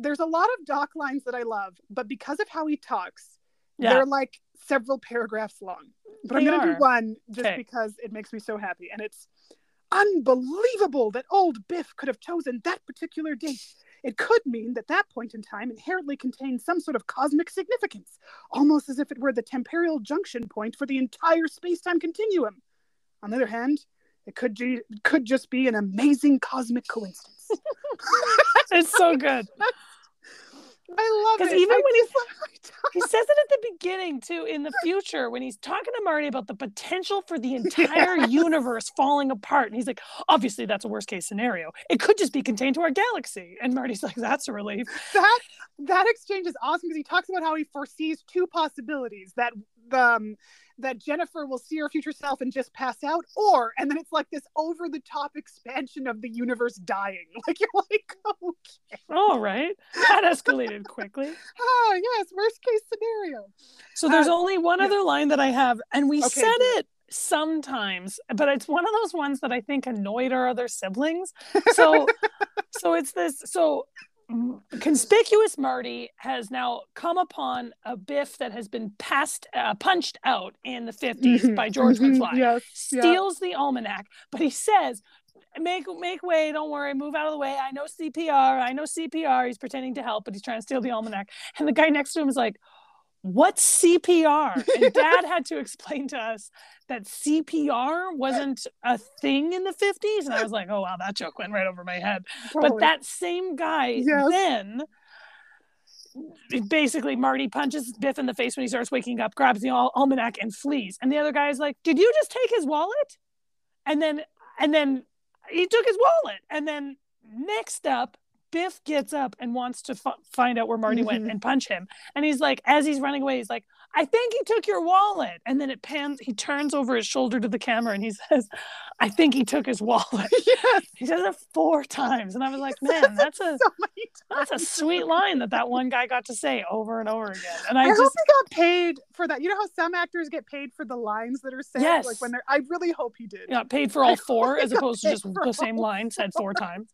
There's a lot of Doc lines that I love, but because of how he talks, Yeah. they're like several paragraphs long. But I'm gonna do one just Okay. because it makes me so happy, and it's unbelievable that old Biff could have chosen that particular date. It could mean that that point in time inherently contained some sort of cosmic significance, almost as if it were the temporal junction point for the entire space-time continuum. On the other hand, it could ju- could just be an amazing cosmic coincidence. It's so good. I love it. because even I when he- just he. He says it at the beginning too, in the future, when he's talking to Marty about the potential for the entire universe falling apart. And he's like, obviously, that's a worst case scenario. It could just be contained to our galaxy. And Marty's like, that's a relief. that that exchange is awesome because he talks about how he foresees two possibilities that um that Jennifer will see her future self and just pass out, or and then it's like this over the top expansion of the universe dying. Like you're like, okay, All right. That escalated quickly. ah, yes, worst case scenario. So there's Uh, only one yeah. other line that I have, and we Okay, said it. sometimes, but it's one of those ones that I think annoyed our other siblings. So, so it's this. So, conspicuous Marty has now come upon a Biff that has been passed, uh, punched out in the 50s Mhm, by George mhm, McFly. Yes, yeah. Steals the almanac, but he says. Make make way, don't worry, move out of the way. I know CPR, I know CPR. He's pretending to help, but he's trying to steal the almanac. And the guy next to him is like, what's CPR? And dad had to explain to us that CPR wasn't a thing in the 50s. And I was like, oh, wow, that joke went right over my head. But that same guy Yes. then basically Marty punches Biff in the face when he starts waking up, grabs the al- almanac and flees. And the other guy is like, did you just take his wallet? And then, and then he took his wallet. And then next up, Biff gets up and wants to f- find out where Marty went Mhm. and punch him. And he's like, as he's running away, he's like, I think he took your wallet. And then it pans, he turns over his shoulder to the camera and he says, I think he took his wallet. yes, He says it four times. And I was like, man, that's a, so that's a sweet line that that one guy got to say over and over again. And I, I, hope just, he got paid for that. You know how some actors get paid for the lines that are said? Yes. Like when they're I really hope he did. got paid for all four as opposed to just the same line said four times.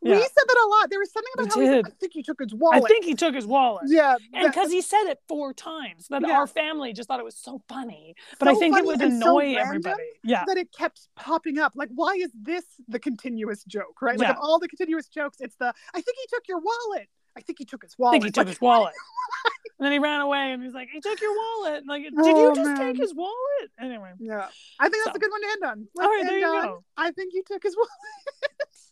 We said that a lot. There was something We about how he said. I think he took his wallet. I think he took his wallet. yeah. And because he said it four times, but Yeah. our family just thought it was so funny. But I think it would and so annoy everybody. Yeah. That it kept popping up. Like, why is this the continuous joke, right? Like, Yeah. of all the continuous jokes, it's the I think he took your wallet. I think he took his wallet. I think he took Like, his wallet. and then he ran away and he's like, he took your wallet. Like, did Oh, you just man. take his wallet? Anyway, Yeah. I think that's So. a good one to end on. All right, Let's there you on, go. I think you took his wallet.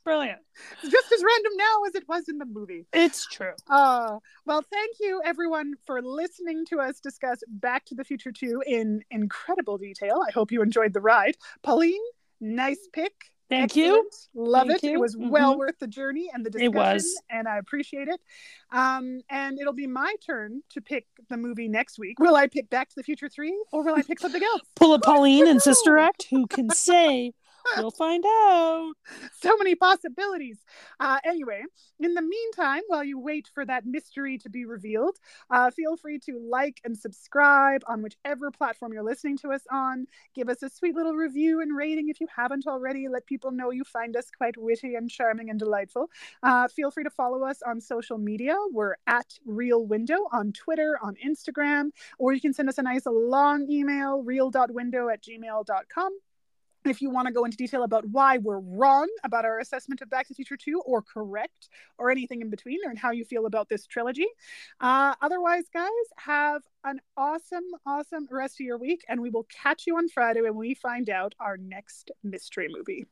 Brilliant. It's just as random now as it was in the movie. It's true. Uh, well, thank you everyone for listening to us discuss Back to the Future 2 in incredible detail. I hope you enjoyed the ride. Pauline, nice pick. Thank you. Love Thank it. It was well Mhm. worth the journey and the discussion. It was. and I appreciate it. Um, and it'll be my turn to pick the movie next week. Will I pick Back to the Future 3 or will I pick something else? Pull a Pauline and? Sister Act. Who can say? You'll find out. so many possibilities. Uh, anyway, in the meantime, while you wait for that mystery to be revealed, uh, feel free to like and subscribe on whichever platform you're listening to us on. Give us a sweet little review and rating if you haven't already. Let people know you find us quite witty and charming and delightful. Uh, feel free to follow us on social media. We're at Real Window on Twitter, on Instagram, or you can send us a nice long email, real.window at gmail.com if you want to go into detail about why we're wrong about our assessment of Back to the Future 2 or correct or anything in between or how you feel about this trilogy. Uh, otherwise, guys, have an awesome, awesome rest of your week, and we will catch you on Friday when we find out our next mystery movie.